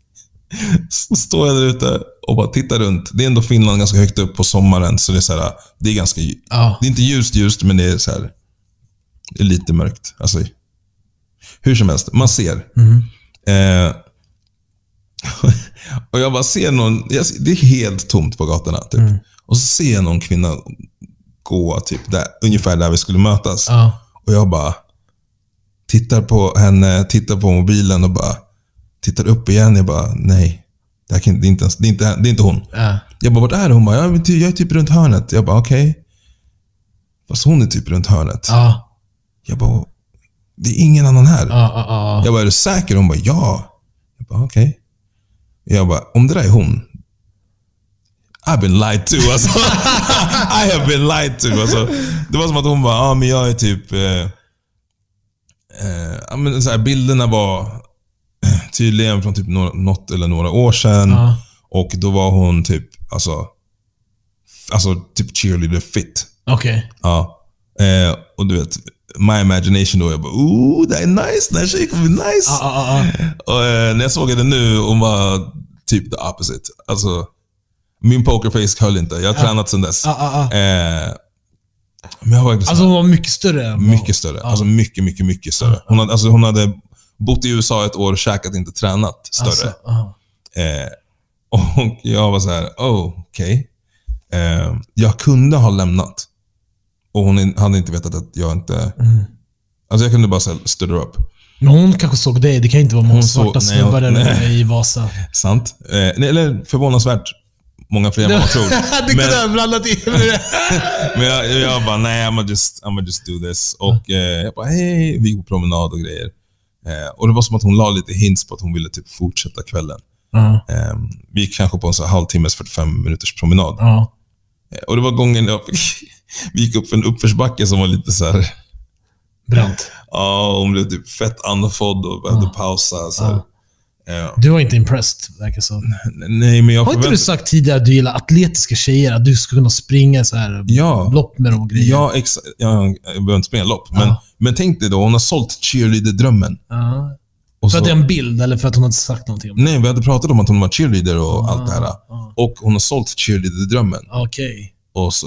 [laughs] så står jag där ute och bara tittar runt. Det är ändå Finland ganska högt upp på sommaren, så det är, så här, det är ganska... Ja. Det är inte ljust ljust, men det är så här, det är lite mörkt. Alltså, hur som helst, man ser. Eh, [laughs] och jag bara ser någon, jag det är helt tomt på gatorna. Typ. Och så ser jag någon kvinna gå typ där, ungefär där vi skulle mötas. Ja. Och jag bara tittar på henne, tittar på mobilen och bara tittar upp igen. Jag bara, nej. Det, här kan, det, är, inte ens, det, är, inte, det är inte hon. Ja. Jag bara, vart är hon? Bara, jag, är ty- jag är typ runt hörnet. Jag bara, okej. Fast hon är typ runt hörnet. Ja. Jag bara, det är ingen annan här. Ja. Ja. Ja. Jag bara, är du säker? Hon bara, ja. Jag bara, okej. Jag bara, om det där är hon. I've been lied to alltså. [laughs] I have been lied to. Alltså, det var som att hon bara, ja men jag är typ... Eh, eh, men så här, bilderna var tydligen från typ något eller några år sedan. Och då var hon typ, alltså, alltså typ cheerleader fit. Okej. Ja. Eh, och du vet, my imagination då, jag bara ooh, det är nice, den här tjejen kommer bli nice. Ja. Ja. Ja. Och, eh, när jag såg henne nu, hon var typ the opposite. Alltså, min pokerface höll inte. Jag har tränat sedan dess. Ja. Ja. Eh, men jag var Alltså hon var mycket större. mycket större. Alltså mycket, mycket, mycket större. Hon hade, alltså, hon hade bott i USA ett år, käkat, inte tränat. Större. Alltså. Eh, och jag var så här, oh, okej. Eh, jag kunde ha lämnat. Och hon hade inte vetat att jag inte... Mm. Alltså jag kunde bara säga, stood her up. Men hon kanske såg dig. Det kan inte vara många Hon svarta snubbar hon- där nej. i Vasa. Sant. Eh, nej, eller förvånansvärt många fler än vad man tror. [laughs] du kunde ha blandat in det. [laughs] men jag, jag bara, nej, I'm gonna just, I'm gonna just do this. Och eh, jag bara, hej, vi gick på promenad och grejer. Eh, och det var som att hon la lite hints på att hon ville typ fortsätta kvällen. Ja. Eh, vi gick kanske på en så halvtimmes, 45 minuters promenad. Ja. Eh, Och det var gången jag vi gick upp för en uppförsbacke som var lite så här. Brant. Ja, hon blev typ fett andfådd och behövde pausa. Så här. Ja. Du var inte impressed, verkar så. Nej, men jag Har inte du sagt tidigare att du gillar atletiska tjejer? Att du ska kunna springa så här Ja. lopp med dem och grejer? Ja, exa- ja, jag behöver inte springa lopp. Men, Ja. men tänk dig då, hon har sålt cheerleader-drömmen. Ja. Och För att det är en bild, eller för att hon inte sagt någonting om det? Nej, vi hade pratat om att hon var cheerleader och allt det här. ja. Och hon har sålt cheerleader-drömmen. Okej. Och så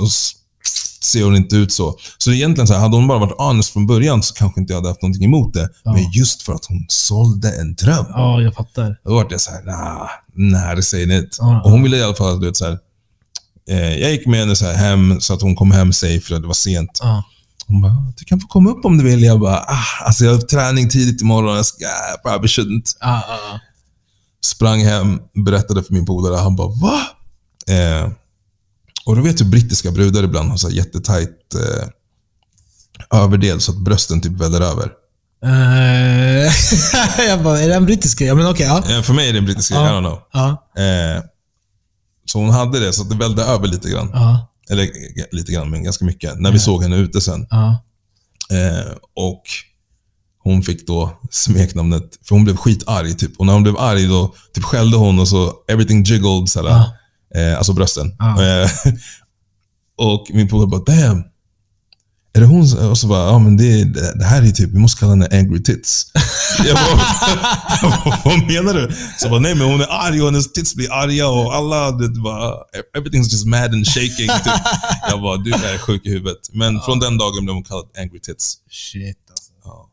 ser hon inte ut så. Så egentligen så här, hade hon bara varit honest från början så kanske inte jag hade haft någonting emot det. Ja. Men just för att hon sålde en dröm. Ja, jag fattar. Då var det så här, nah, nej, det säger inte. Ja, Och hon ville i alla fall, du vet, så här, eh, jag gick med henne så här hem så att hon kom hem safe för att det var sent. Ja. Hon bara, du kan få komma upp om du vill. Jag bara, ah, alltså jag har träning tidigt imorgon. Jag ska, probably shouldn't. Ja, ja, ja. Sprang hem, berättade för min polare. Han bara, va? Eh, och du vet hur brittiska brudar ibland har så här jättetajt eh, överdel så att brösten typ väller över. Eh, [laughs] jag bara, är det en brittisk grej? Ja, men okej. ja. Eh, för mig är det en brittisk Ja. I don't know. Ja. Eh, så hon hade det så att det vällde över lite grann. Ja. Eller eh, lite grann, men ganska mycket. När vi såg henne ute sen. Ja. Eh, och hon fick då smeknamnet, för hon blev skitarg typ. Och när hon blev arg då typ skällde hon och så everything jiggled, såhär, Ja. Eh, alltså brösten. Ja. Eh, [laughs] och min polare bara damn. Är det hon? som-" Och så bara, ja men det, det, här är typ, vi måste kalla henne angry tits. [laughs] jag, bara, jag bara, vad menar du? Så jag bara, nej men hon är arg och hennes tits blir arga och alla, det bara, everything's just mad and shaking. Typ. Jag bara, du är sjuk i huvudet. Men från den dagen blev hon kallad angry tits. Shit alltså. Ja.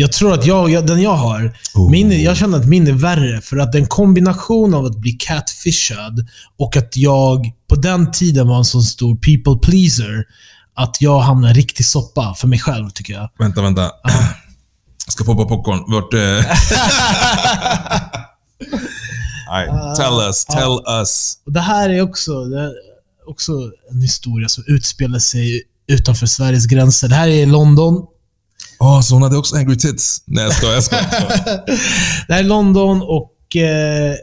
Jag tror att jag, jag, den jag har, Oh. min, jag känner att min är värre. För att en kombination av att bli catfishad och att jag på den tiden var en så stor people pleaser. Att jag hamnade i riktig soppa för mig själv, tycker jag. Vänta, vänta. Jag ska poppa popcorn. Vart... Eh... [laughs] Nej, tell us, tell us. Och det här är också, det är också en historia som utspelar sig utanför Sveriges gränser. Det här är London. Åh, så hon hade också angry tits? Nej. Jag skojar. jag skojar. [laughs] Det här är London och eh,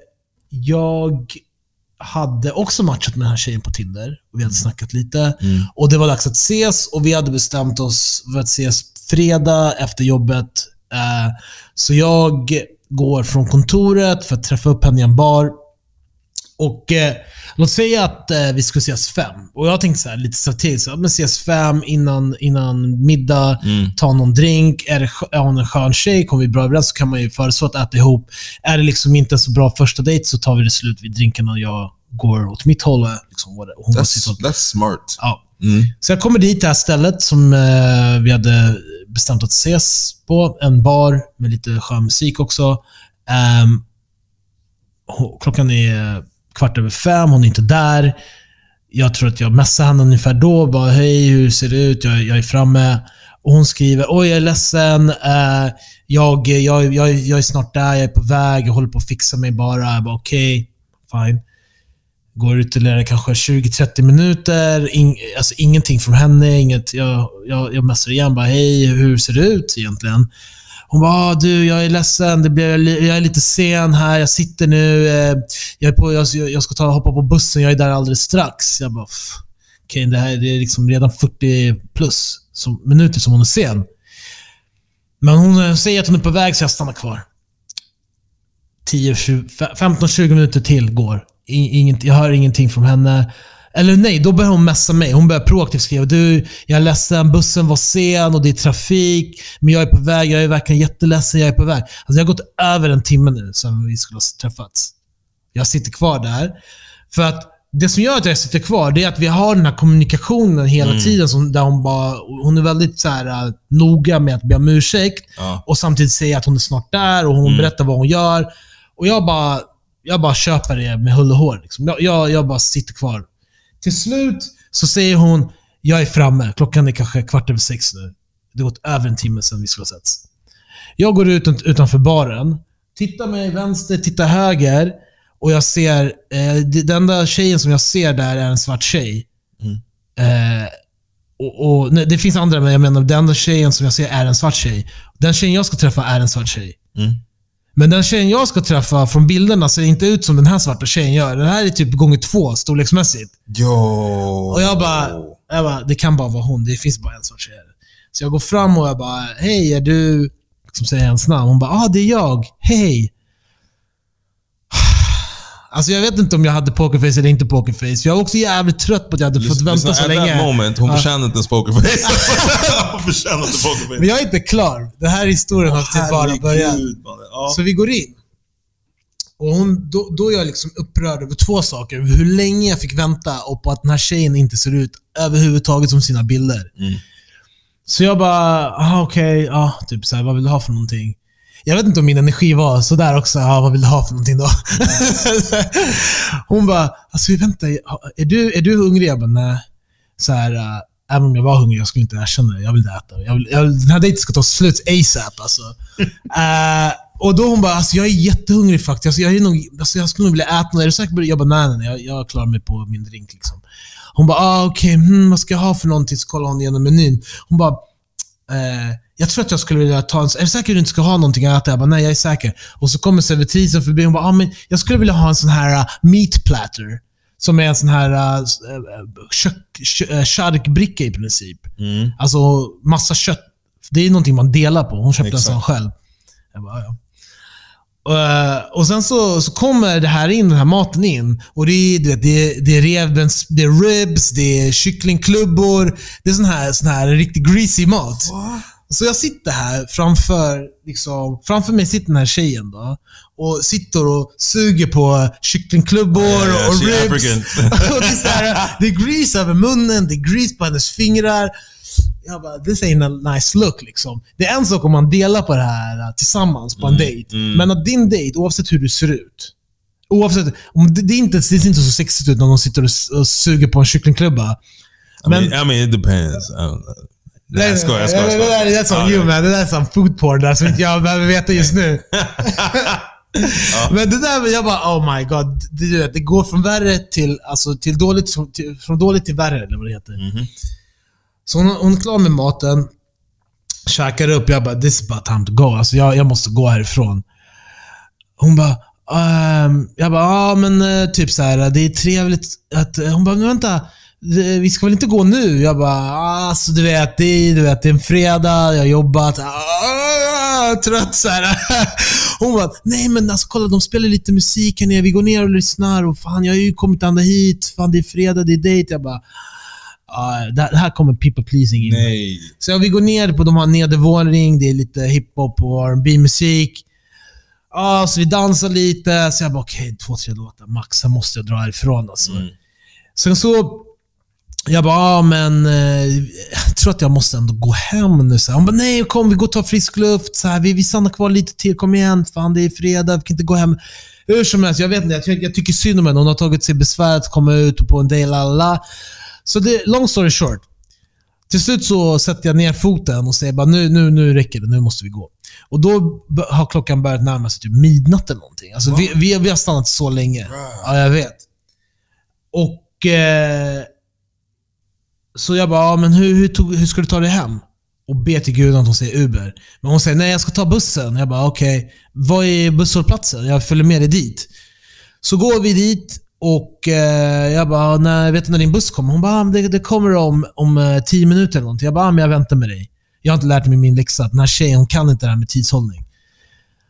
jag hade också matchat med den här tjejen på Tinder. Och vi hade snackat lite. Mm. Och det var dags att ses och vi hade bestämt oss för att ses fredag efter jobbet. Eh, så jag går från kontoret för att träffa upp henne i en bar. Och eh, Låt säga att eh, vi skulle ses fem. Och jag tänkte så här, lite strategiskt. så här, Men ses fem innan, innan middag, Mm. ta någon drink. Är, det, är hon en skön tjej, kommer vi bra överens, så kan man ju föreslå att äta ihop. Är det liksom inte en så bra första dejt så tar vi det slut vid drinken och jag går åt mitt håll. Liksom, och hon That's, håll. that's smart. Ja. Mm. Så jag kommer dit till det här stället som eh, vi hade bestämt att ses på. En bar med lite skön musik också. Ho- klockan är kvart över fem, hon är inte där. Jag tror att jag messade henne ungefär då. Bara, hej, hur ser det ut? Jag, jag är framme. Och hon skriver, oj jag är ledsen. Eh, jag, jag, jag, jag är snart där, jag är på väg, jag håller på att fixa mig bara. Jag bara, okej, okay, fine. Går ytterligare kanske 20-30 minuter. In, alltså ingenting från henne. Inget, jag, jag, jag messar igen bara, hej, hur ser det ut egentligen? Hon bara, ah, du, jag är ledsen. Det blev, jag är lite sen här. Jag sitter nu. Eh, jag, är på, jag, jag ska ta hoppa på bussen. Jag är där alldeles strax. Jag bara, okej, okay, det här det är liksom redan 40 plus som, minuter som hon är sen. Men hon eh, säger att hon är på väg, så jag stannar kvar. 15-20 minuter till går. Inget, jag hör ingenting från henne. Eller nej, då börjar hon messa mig. Hon börjar proaktivt skriva. Du, jag är ledsen. Bussen var sen och det är trafik. Men jag är på väg. Jag är verkligen jätteledsen. Jag är på väg. Alltså, det har gått över en timme nu sedan vi skulle ha träffats. Jag sitter kvar där. För att det som gör att jag sitter kvar, det är att vi har den här kommunikationen hela mm. tiden. Som, där hon, bara, hon är väldigt så här, uh, noga med att be om ursäkt ja. och samtidigt säga att hon är snart där och hon mm. berättar vad hon gör. Och jag bara, jag bara köper det med hull och hår. Liksom. Jag, jag, jag bara sitter kvar. Till slut så säger hon, jag är framme. Klockan är kanske kvart över sex nu. Det har gått över en timme sedan vi skulle ha setts. Jag går ut utanför baren, tittar mig vänster, tittar höger och jag ser, eh, den enda tjejen som jag ser där är en svart tjej. Mm. Eh, och, och nej, Det finns andra, men jag menar den enda tjejen som jag ser är en svart tjej. Den tjejen jag ska träffa är en svart tjej. Mm. Men den tjejen jag ska träffa från bilderna ser inte ut som den här svarta tjejen gör. Den här är typ gånger två storleksmässigt. Jo. Och jag bara, jag bara, det kan bara vara hon. Det finns bara en svart tjej. Så jag går fram och jag bara, hej, är du... Liksom säger hennes namn. Hon bara, ah, det är jag. Hej. [sighs] Alltså jag vet inte om jag hade pokerface eller inte pokerface. Jag var också jävligt trött på att jag hade fått vänta så länge. At that moment, hon förtjänar inte ens pokerface. [laughs] hon förtjänar inte pokerface. Men jag är inte klar. Den här historien har typ bara börjat. Ja. Så vi går in. Och hon, då, då är jag liksom upprörd över två saker. Hur länge jag fick vänta och på att den här tjejen inte ser ut överhuvudtaget som sina bilder. Mm. Så jag bara, ah, okej, okay, ah, typ så här, vad vill du ha för någonting? Jag vet inte om min energi var sådär också. Ja, vad vill du ha för någonting då? [laughs] Hon bara, alltså vänta, är du, är du hungrig? Jag bara, nej. Så här, uh, även om jag var hungrig, jag skulle inte erkänna det. Jag vill inte äta. Jag vill, jag, den här dejten ska ta slut ASAP alltså. uh, [laughs] och då hon bara, alltså jag är jättehungrig faktiskt. Alltså, jag, är nog, alltså, jag skulle nog vilja äta något. Är du säker? Jag bara, nej, nej, jag, jag klarar mig på min drink. Liksom. Hon bara, ah, okej, okay, hmm, vad ska jag ha för någonting? Så kollar hon igenom menyn. Hon bara, eh, jag tror att jag skulle vilja ta en... Är du säker att du inte ska ha någonting att äta? Jag bara, nej jag är säker. Och så kommer servitrisen förbi och bara, ah, men jag skulle vilja ha en sån här uh, meat platter. Som är en sån här uh, uh, charkbricka i princip. Mm. Alltså massa kött. Det är någonting man delar på. Hon köpte Exakt. en sån själv. Jag bara, ja. Uh, och sen så, så kommer det här in, den här maten in. Och det är, det, det, det är revbens, det är ribs, det är kycklingklubbor. Det är sån här, sån här riktigt greasy mat. What? Så jag sitter här framför, liksom, framför mig sitter den här tjejen då. Och sitter och suger på kycklingklubbor yeah, och ribs. [laughs] och det, är här, det är grease över munnen, det är grease på hennes fingrar. Jag bara, this ain't a nice look liksom. Det är en sak om man delar på det här uh, tillsammans på en mm, dejt. Mm. Men att din dejt, oavsett hur du ser ut. Oavsett, om det, det, är inte, det ser inte så sexigt ut när de sitter och, och suger på en kycklingklubba. Men, I mean, I mean it depends. Nej, jag skojar, jag skojar. Det, där, är som you man. Det där är som foodporn där, som inte jag behöver veta just nu. [laughs] Men det där, jag bara oh my god. Det, det går från värre till, alltså, till dåligt, till, från dåligt till värre, eller vad det heter. Mm -hmm. Så hon, hon är klar med maten, käkar upp. Jag bara, this is about time to go. Alltså, jag, jag måste gå härifrån. Hon bara, um, jag bara, ja men eh, typ så här, det är trevligt att... Eh, hon bara, men vänta vi ska väl inte gå nu? Jag bara, alltså du vet, det, du vet, det är en fredag, jag har jobbat, ah, trött så här. [laughs] Hon bara, nej men alltså kolla de spelar lite musik här nere, vi går ner och lyssnar och fan jag har ju kommit ända hit, fan det är fredag, det är dejt. Jag bara, ah, det här kommer people pleasing in. Nej. Så vi går ner på, de har nedervåning, det är lite hiphop och R&B musik Ah, så vi dansar lite, så jag bara okej, okay, två, tre låtar max, sen måste jag dra härifrån alltså. Mm. Sen så jag bara, ah, men eh, jag tror att jag måste ändå gå hem nu. Så hon bara, nej kom vi går och tar frisk luft. Så här, vi, vi stannar kvar lite till, kom igen. Fan det är fredag, vi kan inte gå hem. Hur som helst, jag vet inte. Jag, jag tycker synd om henne. Hon har tagit sig besväret att komma ut och på en dejt, lalala. Så det, long story short. Till slut så sätter jag ner foten och säger bara nu, nu, nu räcker det. Nu måste vi gå. Och då har klockan börjat närma sig typ midnatt eller någonting. Alltså, vi, vi, vi har stannat så länge. Ja, jag vet. Och... Eh, så jag bara, ja, men hur, hur, tog, hur ska du ta dig hem? Och be till gud att hon säger Uber. Men hon säger, nej jag ska ta bussen. Jag bara, okej. Vad är busshållplatsen? Jag följer med dig dit. Så går vi dit och eh, jag bara, när, vet du när din buss kommer? Hon bara, ah, det, det kommer om, om eh, tio minuter eller någonting. Jag bara, ah, men jag väntar med dig. Jag har inte lärt mig min läxa. Den här tjejen hon kan inte det här med tidshållning.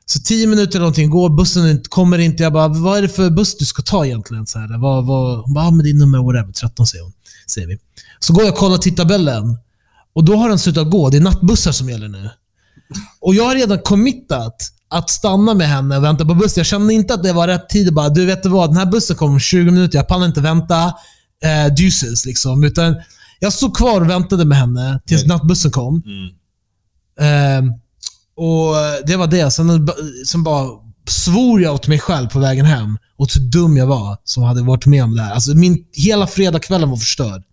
Så tio minuter eller någonting går, bussen kommer inte. Jag bara, vad är det för buss du ska ta egentligen? Så här, vad, vad, hon bara, ah, men din nummer whatever. 13 säger hon. Säger vi. Så går jag och kollar tidtabellen. Och då har den slutat gå. Det är nattbussar som gäller nu. Och jag har redan committat att stanna med henne och vänta på bussen. Jag kände inte att det var rätt tid. Bara, du vet du vad, den här bussen kommer om 20 minuter. Jag pallar inte vänta. Eh, deuces liksom. Utan jag stod kvar och väntade med henne tills Nej. nattbussen kom. Mm. Ehm, och det var det. Sen, sen bara svor jag åt mig själv på vägen hem. Och hur dum jag var som hade varit med om det här. Alltså min, hela fredagskvällen var förstörd.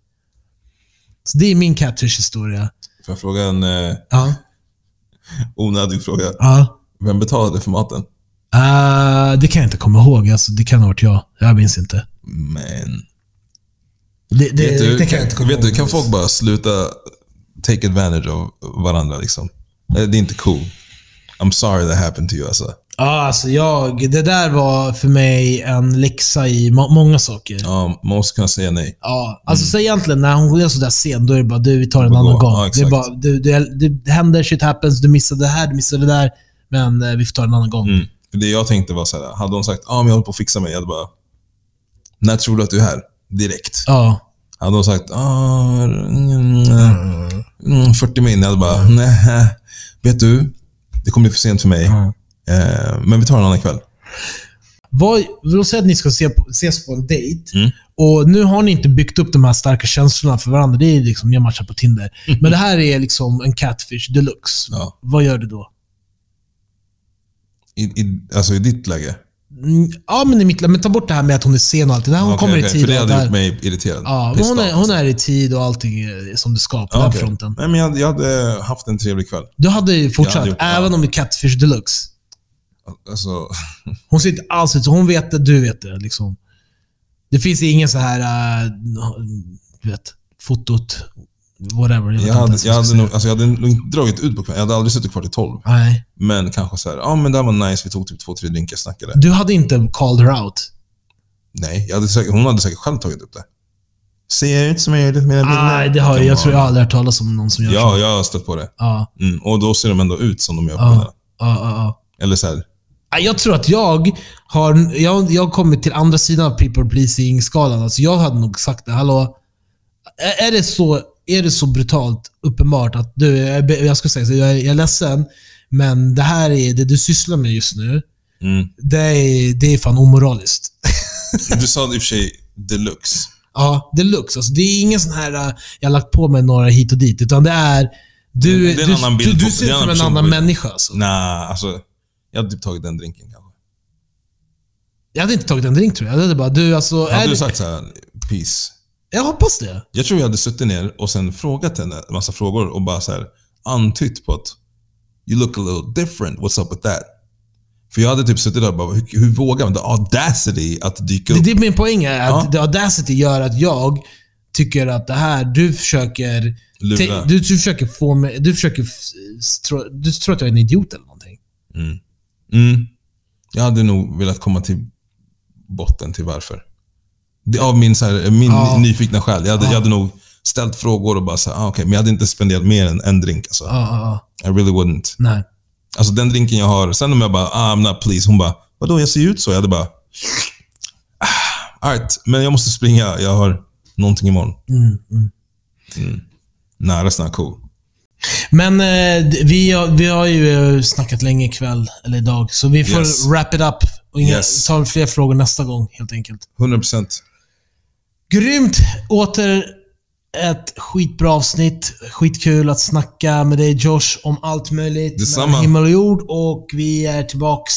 Så det är min catfish-historia. Får jag fråga en eh, Ja. onödig fråga? ja. Vem betalade för maten? Eh, det kan jag inte komma ihåg. Alltså, det kan ha varit jag. Jag minns inte. Men... Det, det, vet du, det kan jag inte komma vet ihåg. du, kan folk bara sluta take advantage av varandra liksom? Det är inte cool. I'm sorry that happened to you alltså. Ja, alltså jag... Det där var för mig en läxa i må- många saker. Ja. Ja, man måste kunna säga nej. alltså så egentligen när hon är sådär sen, då är det bara du, vi tar en annan gå. gång. Ja, det, är bara, du, det, det händer, shit happens, du missade det här, du missade det där. Men eh, vi får ta en annan gång. Mm. För det jag tänkte var så här, hade hon sagt ah, men jag håller på att fixa mig, jag hade bara... När tror du att du är här? Direkt. Ja. Hade hon sagt ah, mm, mm, 40 min, jag hade bara nej. Vet du, det kommer bli för sent för mig. Eh, men vi tar en annan kväll. Vad, låt säga att ni ska se på, ses på en dejt. Mm. Och nu har ni inte byggt upp de här starka känslorna för varandra. Det är liksom, ni har matchat på Tinder. Men det här är liksom en catfish deluxe. Ja. Vad gör du då? I, i, alltså i ditt läge. Mm, Ja, men i mitt Men ta bort det här med att hon är sen och allt det där. Hon Okej, kommer i okej, tid. För det hade gjort mig irriterad. Ja, men hon, är, hon är i tid och allting som det ska på Ja, den okej. fronten. Nej, men jag, jag hade haft en trevlig kväll. Du hade ju fortsatt, hade gjort- ja. även om är catfish deluxe. Alltså, Hon inte alls ut. Hon vet det, du vet det. Liksom. Det finns ingen så här, äh, du vet, fotot, whatever. jag, inte hade, jag, jag hade nog, alltså, jag hade nog inte dragit ut på kvällen. Jag hade aldrig suttit kvar till tolv. Nej. Men kanske så här, ja men det var nice, vi tog typ två, tre drinkar, snackade. Du hade inte called her out. Nej, jag hade säkert, hon hade säkert själv tagit upp det. Ser jag ut som jag gjorde med mina bilder? Nej, det har jag. Jag tror jag aldrig hört talas om någon som gör Ja, så. jag har stött på det. Ja, Mm. Och då ser de ändå ut som de gör på Ja. bilderna. ja, ja, ja. Eller så här, Ja, Jag tror att jag har jag, jag kommit till andra sidan av people pleasing-skalan. Alltså jag hade nog sagt det. Hallå, är det så, är det så brutalt uppenbart att du, jag, ska säga så, jag, jag är ledsen, men det här är det du sysslar med just nu. mm. Det är, det är fan omoraliskt. [laughs] Du sa det i och för sig deluxe. Ja, deluxe. Alltså, det är ingen sån här, äh, jag har lagt på mig några hit och dit, utan det är... Du, Det är en du, annan du, bild du på- ser ut som en annan människa. Alltså. Nej, alltså. Jag hade typ tagit den drinken kanske. Jag hade inte tagit en drink tror jag. Jag hade bara, du alltså... Hade du sagt så här, peace. Jag hoppas det. Jag tror jag hade suttit ner och sen frågat henne en massa frågor och bara så här antytt på att You look a little different, what's up with that? För jag hade typ suttit där och bara, hur, hur vågar man? The audacity att dyka upp. det är min poäng är att Ja. the audacity gör att jag tycker att det här, du försöker... Lura. Du, du försöker få mig... Du försöker... du tror att jag är en idiot eller någonting. Mm. Mm. Jag hade nog velat komma till botten till varför. Av min, så här, min Ja. nyfikna själ. Jag hade, Ja. jag hade nog ställt frågor och bara så här, ah, okej, men jag hade inte spenderat mer än en drink. Alltså. Ja. I really wouldn't. Nej. Alltså den drinken jag har, sen om jag bara, ah, I'm not pleased. Hon bara, vadå jag ser ut så? Jag hade bara, ah, alright, men jag måste springa. Jag har någonting imorgon. Mm, mm. Nah, that's not cool. Men eh, vi, har, vi har ju eh, snackat länge ikväll, eller idag, så vi får Yes. wrap it up. Och inga, Yes. ta fler frågor nästa gång, helt enkelt. 100%. Grymt! Åter ett skitbra avsnitt. Skitkul att snacka med dig Josh om allt möjligt. Detsamma. mellan Himmel och jord. Och vi är tillbaks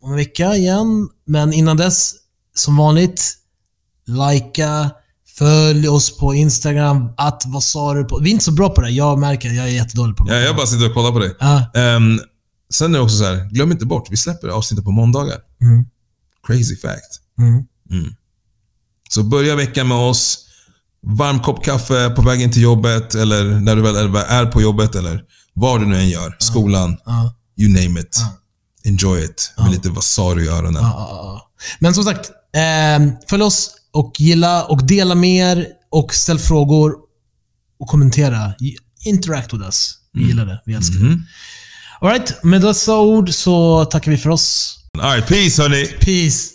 om en vecka igen. Men innan dess, som vanligt, likea, följ oss på Instagram. Att vad sa du på... Vi är inte så bra på det. Jag märker att jag är jättedålig på det. Ja, jag bara sitter och kollar på dig. Ja. Ehm, sen är det också så här, glöm inte bort, vi släpper avsnittet på måndagar. Mm. Crazy fact. Mm. Så börja veckan med oss. Varm kopp kaffe på vägen till jobbet, eller när du väl är på jobbet, eller vad du nu än gör. Skolan, you name it. Enjoy it. Med lite wasabi i öronen. Men som sagt, eh, följ oss och gilla och dela med er och ställ frågor och kommentera. Interact with us. Vi gillar det. Vi älskar det. Alright, med dessa ord så tackar vi för oss. Alright, peace hörni! Peace!